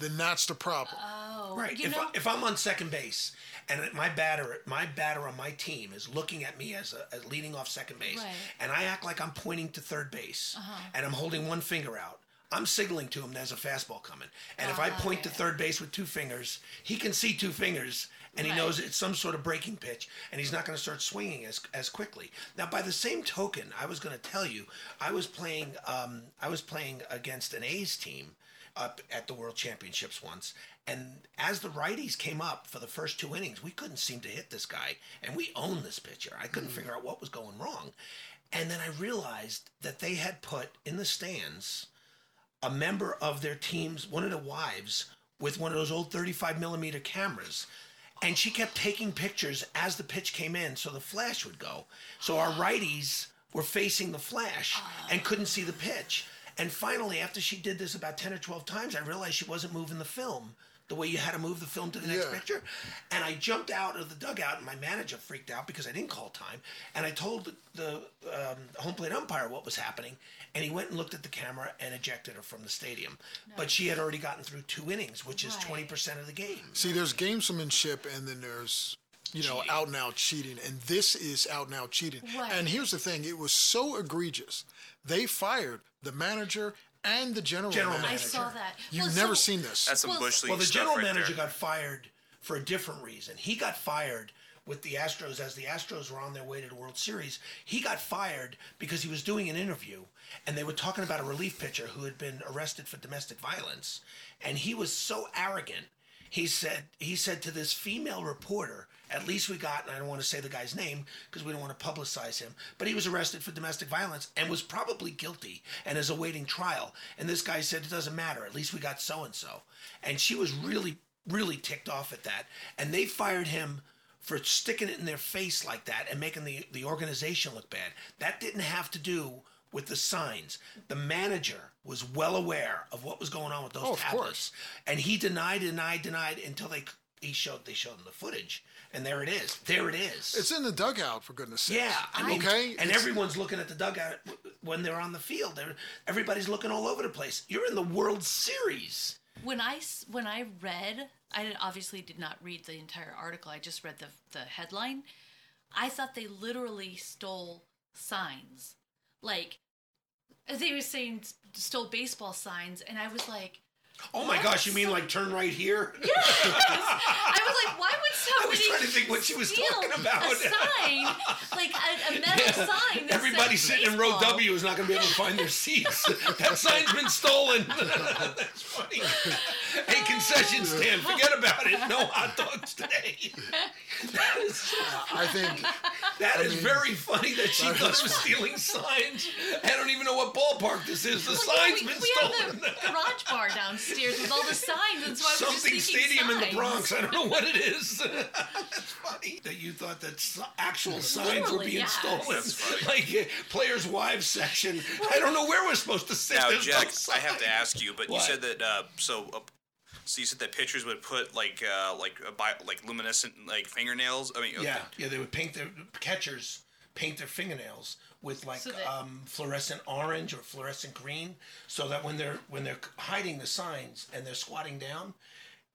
then that's the problem. Oh, Right. If, know, I, if I'm on second base and my batter, my batter on my team is looking at me as a as leading off second base, Right. and I act like I'm pointing to third base, and I'm holding one finger out. I'm signaling to him there's a fastball coming, and if I point to third base with two fingers, he can see two fingers, and he Right. knows it's some sort of breaking pitch, and he's not going to start swinging as as quickly. Now, by the same token, I was going to tell you, I was playing, um, I was playing against an A's team up at the World Championships once, And as the righties came up for the first two innings, we couldn't seem to hit this guy, and we owned this pitcher. I couldn't figure out what was going wrong. And then I realized that they had put in the stands a member of their team's one of the wives with one of those old 35 millimeter cameras. And she kept taking pictures as the pitch came in so the flash would go. So our righties were facing the flash and couldn't see the pitch. And finally after she did this about 10 or 12 times i realized she wasn't moving the film the way you had to move the film to the next Yeah. picture and i jumped out of the dugout and my manager freaked out because i didn't call time and i told the, the um, home plate umpire what was happening and he went and looked at the camera and ejected her from the stadium but she had already gotten through two innings which is Right. 20% of the game See, there's gamesmanship and then there's you know Cheating. out and out cheating, and this is out and out cheating. Right. And here's the thing: it was so egregious, they fired the manager and the general, General manager. I saw that. You've Well, never so- seen this. That's some Well, bush league Well, the stuff general right manager there. got fired for a different reason. He got fired with the Astros as the Astros were on their way to the World Series. He got fired because he was doing an interview and they were talking about a relief pitcher who had been arrested for domestic violence. And he was so arrogant. He said he said to this female reporter, at least we got, and I don't want to say the guy's name because we don't want to publicize him, but he was arrested for domestic violence and was probably guilty and is awaiting trial. And this guy said, it doesn't matter, at least we got so and so. And she was really, really ticked off at that. And they fired him for sticking it in their face like that and making the, the organization look bad. That didn't have to do with the signs. The manager was well aware of what was going on with those Oh, tablets, and he denied, denied, denied until they he showed they showed him the footage, and there it is. There it is. It's in the dugout, for goodness sake. yeah, I mean, okay. and It's- everyone's looking at the dugout when they're on the field. They're, everybody's looking all over the place. You're in the World Series. When I when I read, I obviously did not read the entire article. I just read the the headline. I thought they literally stole signs, like as they were saying stole baseball signs, and I was like, Oh my gosh, you mean like turn right here? I was like, why would somebody I was trying to think what she was talking about. a sign, like a, a metal sign? that Everybody said sitting in row? W is not going to be able to find their seats. that sign's been stolen. That's funny. Hey, concession stand, forget about it. No hot dogs today. That is, I think that is very funny that she thought it was stealing signs. I don't even know what ballpark this is. The Like, sign's we, been we stolen. have the garage bar downstairs with all the signs, and so I was Something just thinking stadium in the. Bronx. I don't know what it is. That's funny that you thought that actual signs were being yes. stolen. Like uh, players' wives section. I don't know where we're supposed to sit. Now, There's no Jack, I have to ask you, but you said that uh, so. Uh, so you said that pitchers would put like uh, like a bi- like luminescent like fingernails. I mean, Yeah, yeah. They would paint their catchers paint their fingernails with like So that- um, fluorescent orange or fluorescent green, so that when they're when they're hiding the signs and they're squatting down,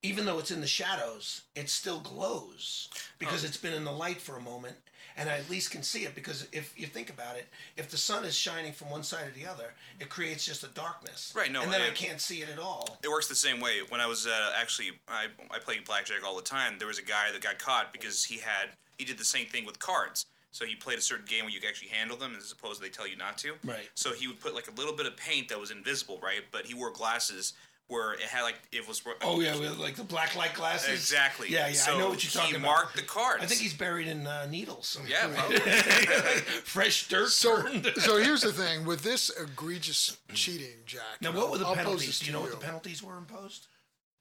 even though it's in the shadows, it still glows because it's been in the light for a moment, and I at least can see it. Because if you think about it, if the sun is shining from one side or the other, it creates just a darkness. Right, no, and then I, I- can't see it at all. It works the same way. When I was uh, actually, I, I played blackjack all the time. There was a guy that got caught because he had he did the same thing with cards. So he played a certain game where you could actually handle them, as opposed to they tell you not to. Right. So he would put like a little bit of paint that was invisible, right? But he wore glasses where it had like it was. Oh yeah, with like the black light glasses. Exactly. Yeah, yeah. So I know what you're talking about. he about. marked the cards. I think he's buried in uh, needles. Yeah, probably. fresh dirt. so. so here's the thing with this egregious cheating, Jack. now, what were the I'll penalties? this Do you know what the penalties were imposed?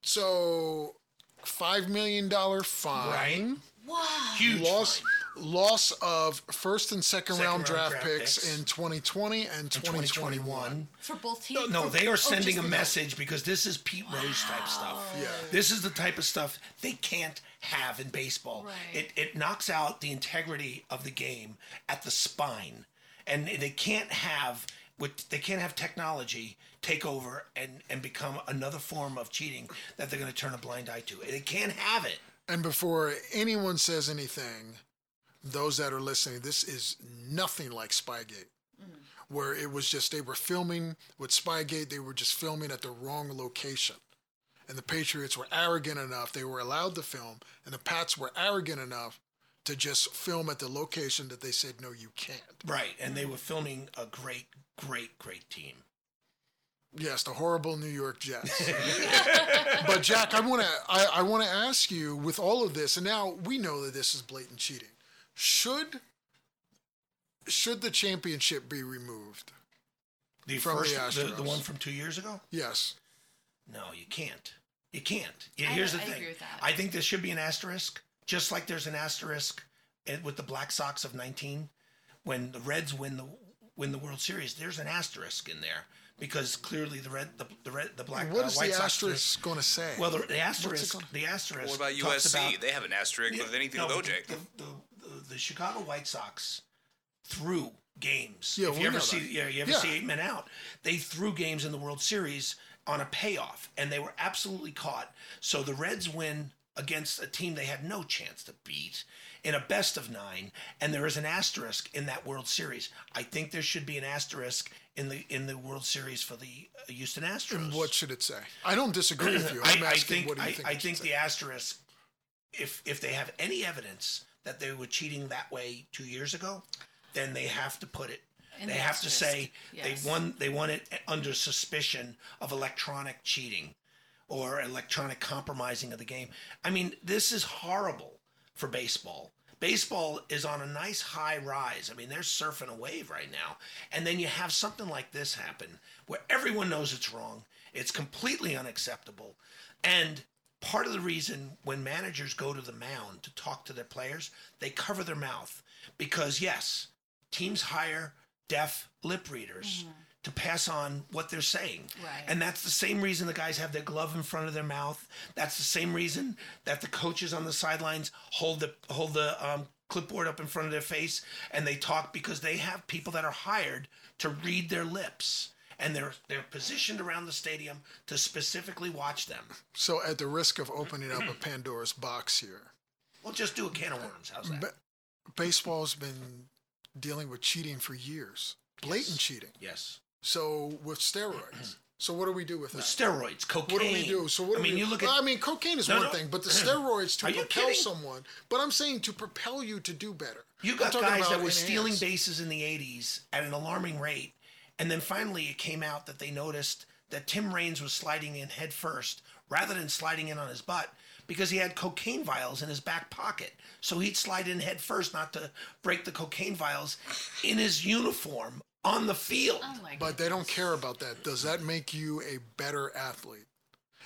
So, five million dollar fine. Right. Wow. Huge. Loss, fine. Loss of first and second, Second round, round draft, draft picks, picks. in 2020 and 2021. 2021. For both teams? no, they are Oh, sending just a the- message because this is Pete Rose type stuff. Yeah. This is the type of stuff they can't have in baseball. Right. It it knocks out the integrity of the game at the spine, and they can't have with they can't have technology take over and and become another form of cheating that they're going to turn a blind eye to. They can't have it. And before anyone says anything, those that are listening, this is nothing like Spygate, mm-hmm. where it was just they were filming with Spygate, they were just filming at the wrong location. And the Patriots were arrogant enough, they were allowed to film, and the Pats were arrogant enough to just film at the location that they said, no, you can't. Right, and they mm-hmm. were filming a great, great, great team. Yes, the horrible New York Jets. but Jack, I want to I, I want to ask you with all of this, and now we know that this is blatant cheating. Should should the championship be removed? The From the first, the, the one from two years ago. Yes. No, you can't. You can't. Yeah, I- here's I the thing. agree with that. I think there should be an asterisk, just like there's an asterisk in- with the Black Sox of 19 when the Reds win the win the World Series. There's an asterisk in there because clearly the red the the red the black What uh, is White the Sox. asterisk going to say? Well, the, the asterisk the asterisk. What about talks USC? about- they have an asterisk with anything no, with OJ. The, the, the, Chicago White Sox threw games. Yeah, if you ever see, yeah, you ever Yeah. see eight men out? They threw games in the World Series on a payoff, and they were absolutely caught. So the Reds win against a team they had no chance to beat in a best of nine, and there is an asterisk in that World Series. I think there should be an asterisk in the in the World Series for the Houston Astros. and what should it say? I don't disagree with you. I'm I, I think what do you I, think? I should think the asterisk, if if they have any evidence that they were cheating that way two years ago, then they have to put it. They the have to say yes. they won. They won it under suspicion of electronic cheating or electronic compromising of the game. I mean, this is horrible for baseball. Baseball is on a nice high rise. I mean, they're surfing a wave right now. And then you have something like this happen where everyone knows it's wrong. It's completely unacceptable. And part of the reason when managers go to the mound to talk to their players, they cover their mouth because, yes, teams hire deaf lip readers to pass on what they're saying. Right. And that's the same reason the guys have their glove in front of their mouth. That's the same reason that the coaches on the sidelines hold the hold the um, clipboard up in front of their face and they talk because they have people that are hired to read their lips. And they're they're positioned around the stadium to specifically watch them. So, at the risk of opening up a Pandora's box here, Well, just do a can of worms. How's that? ba- baseball's been dealing with cheating for years, blatant cheating. yes. So, with steroids. So, what do we do with With that? steroids, cocaine. What do we do? So what do I mean, we, you look at. I mean, cocaine is No, one no. thing, but the steroids to propel kidding? someone. But I'm saying to propel you to do better. You got guys that were stealing bases in the 80s at an alarming rate. And then finally it came out that they noticed that Tim Raines was sliding in head first rather than sliding in on his butt because he had cocaine vials in his back pocket. So he'd slide in head first not to break the cocaine vials in his uniform on the field. Oh But they don't care about that. Does that make you a better athlete?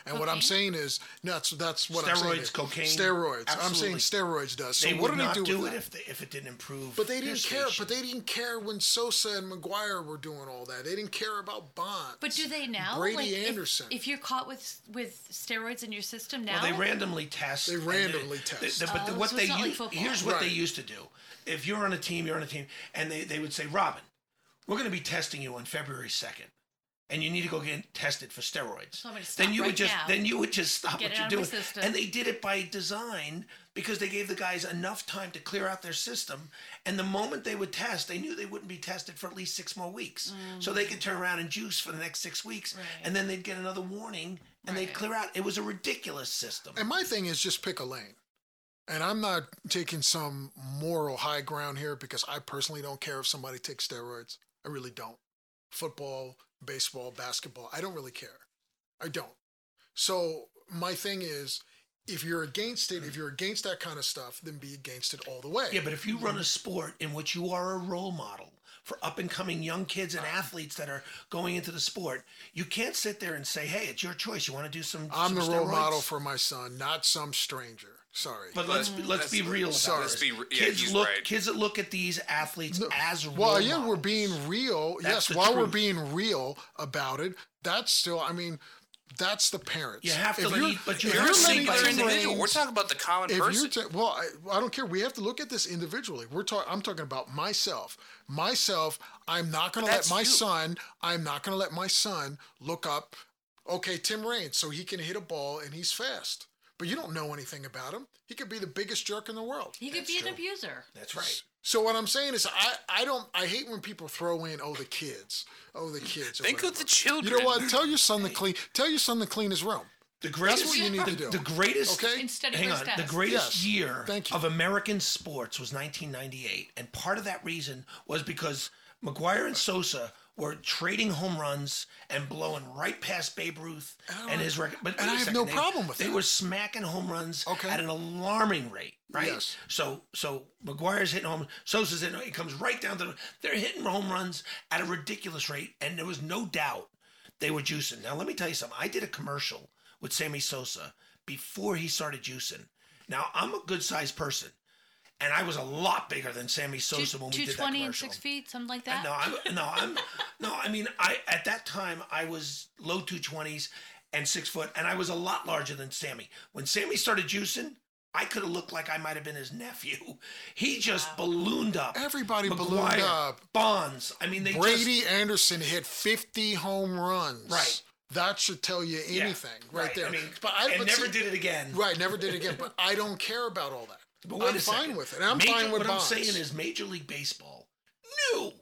And what I'm saying is, no, that's that's what I'm saying. Steroids, is cocaine, Steroids. I'm saying steroids does. So they what would do not they do, do with it that? if, they, if it didn't improve. But they didn't care. station. But they didn't care when Sosa and McGwire were doing all that. They didn't care about Bonds. But do they now? Brady like, Anderson. If, you're caught with with steroids in your system now, Well, they randomly test. They randomly they- test. they- but Oh, what so they it's not like here's what they used to do. If you're on a team, you're on a team, and they, they would say, Robin, we're going to be testing you on February second, and you need to go get tested for steroids. So I'm gonna then stop you would just now. then you would just stop Get what you're out of my doing, system. and they did it by design because they gave the guys enough time to clear out their system. And the moment they would test, they knew they wouldn't be tested for at least six more weeks, so they could turn around and juice for the next six weeks, Mm. Right. and then they'd get another warning and they'd clear out. It was a ridiculous system. And my thing is just pick a lane. And I'm not taking some moral high ground here because I personally don't care if somebody takes steroids. I really don't. Football, baseball, basketball, I don't really care. I don't. So my thing is if you're against it, if you're against that kind of stuff, then be against it all the way. Yeah, but if you run a sport in which you are a role model for up and coming young kids and athletes that are going into the sport, you can't sit there and say, "Hey, it's your choice. You want to do some." I'm some the role steroids?" model for my son, not some stranger. Sorry. But let's be, let's be real about Sorry. this. Let's be re- yeah, kids he's look right. kids that look at these athletes as role Well, yeah, we're being real. That's yes, the while we're truth. being real about it, that's still. I mean, that's the parents. You have to you're- lead, but you if have you're to letting lead But by Tim individual. We're talking about the common if person. you're ta- well, I, I don't care. We have to look at this individually. We're talking. I'm talking about myself. Myself. I'm not going to let That's my you. son. I'm not going to let my son look up. Okay, Tim Raines, so he can hit a ball and he's fast. But you don't know anything about him. He could be the biggest jerk in the world. he could That's be an abuser. That's right. So what I'm saying is, I, I don't I hate when people throw in oh the kids oh the kids. or Think of whatever. the children. You know what? Tell your son to clean. Tell your son to clean his room. The greatest, what you need to do. The greatest, Okay. Instead of hang his on, desk. the greatest Yes. year Thank you. of American sports was 1998, and part of that reason was because McGwire and Sosa were trading home runs and blowing right past Babe Ruth And I and, his record. But and I have second, no they- problem with that. They that. were smacking home runs Okay. at an alarming rate, right? Yes. So so McGwire's hitting home, Sosa's hitting. It comes right down to the. They're hitting home runs at a ridiculous rate, and there was no doubt they were juicing. Now let me tell you something. I did a commercial with Sammy Sosa before he started juicing. Now I'm a good sized person, and I was a lot bigger than Sammy Sosa when we did that twenty and six feet, something like that. No, I'm no, I'm no. I mean, I at that time I was low two twenties and six foot, and I was a lot larger than Sammy. When Sammy started juicing, I could have looked like I might have been his nephew. He just ballooned up. Everybody ballooned up. Bonds. I mean, they Brady just Anderson hit 50 home runs. Right. That should tell you yeah, anything right, there. I mean, but I and but never see- did it again. Right, never did it again. But I don't care about all that. But wait I'm a fine second. with it. I'm Major- fine with What Bonds. I'm saying is, Major League Baseball knew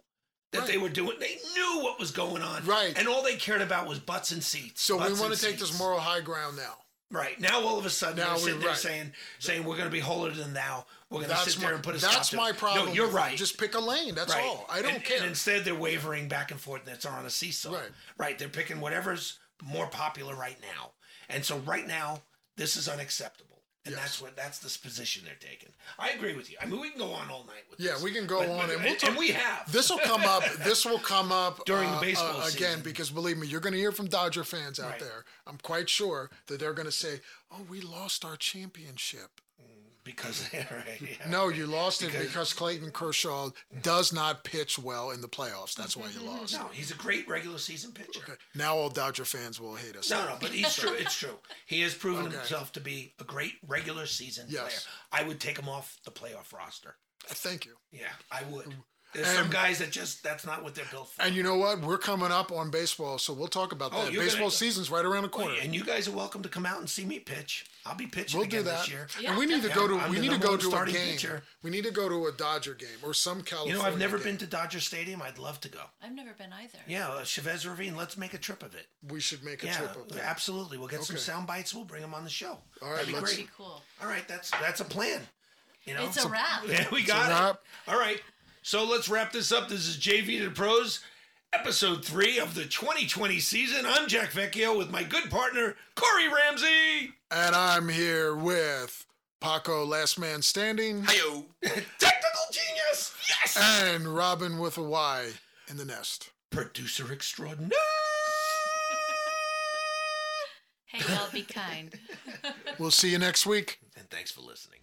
that Right. they were doing. They knew what was going on. Right. And all they cared about was butts and seats. so we want to take this moral high ground now. Right now, all of a sudden, Now they're we- sitting there saying, saying we're going to be holier than thou. We're going to That's sit there my, and put a that's stop to my it." problem. No, you're right. Just pick a lane. That's right. all. I don't and, care. And instead, they're wavering back and forth, and it's on a seesaw. Right. Right. They're picking whatever's more popular right now, and so right now, this is unacceptable. And Yes. that's what that's the position they're taking. I agree with you. I mean, we can go on all night with Yeah, this. we can go But- on, but- and we'll and, we have. this will come up. This will come up During the uh, baseball uh, again season. because believe me, you're going to hear from Dodger fans out Right. there. I'm quite sure that they're going to say, "Oh, we lost our championship." Because right, yeah. No, you lost it Because- because Clayton Kershaw does not pitch well in the playoffs. That's why you lost. no, he's a great regular season pitcher. Okay. Now all Dodger fans will hate us. No, no, but he's true. It's true. He has proven Okay. himself to be a great regular season Yes. player. I would take him off the playoff roster. Thank you. Yeah, I would. There's some guys that just that's not what they're built for. And you know what? We're coming up on baseball, so we'll talk about Oh, that. you're Baseball gonna- season's right around the corner. and you guys are welcome to come out and see me pitch. I'll be pitching We'll do again that. this year. Yeah, and we need to go to I'm we need to go to a game. pitcher. We need to go to a Dodger game or some California. You know, I've never game. been to Dodger Stadium. I'd love to go. I've never been either. Yeah, uh, Chavez Ravine. Let's make a trip of it. We should make a Yeah, trip up there. absolutely. We'll get some sound bites. We'll bring them on the show. All right, That'd be let's- great. Pretty cool. All right, that's that's a plan. You know, It's a wrap. Yeah, we got it. All right. So let's wrap this up. This is JV to the Pros, episode three of the 2020 season. I'm Jack Vecchio with my good partner, Corey Ramsey. And I'm here with Paco, last man standing, Hiyo. Technical genius. Yes. and Robin with a Y in the nest. Producer extraordinaire. Hey, y'all, be kind. We'll see you next week. And thanks for listening.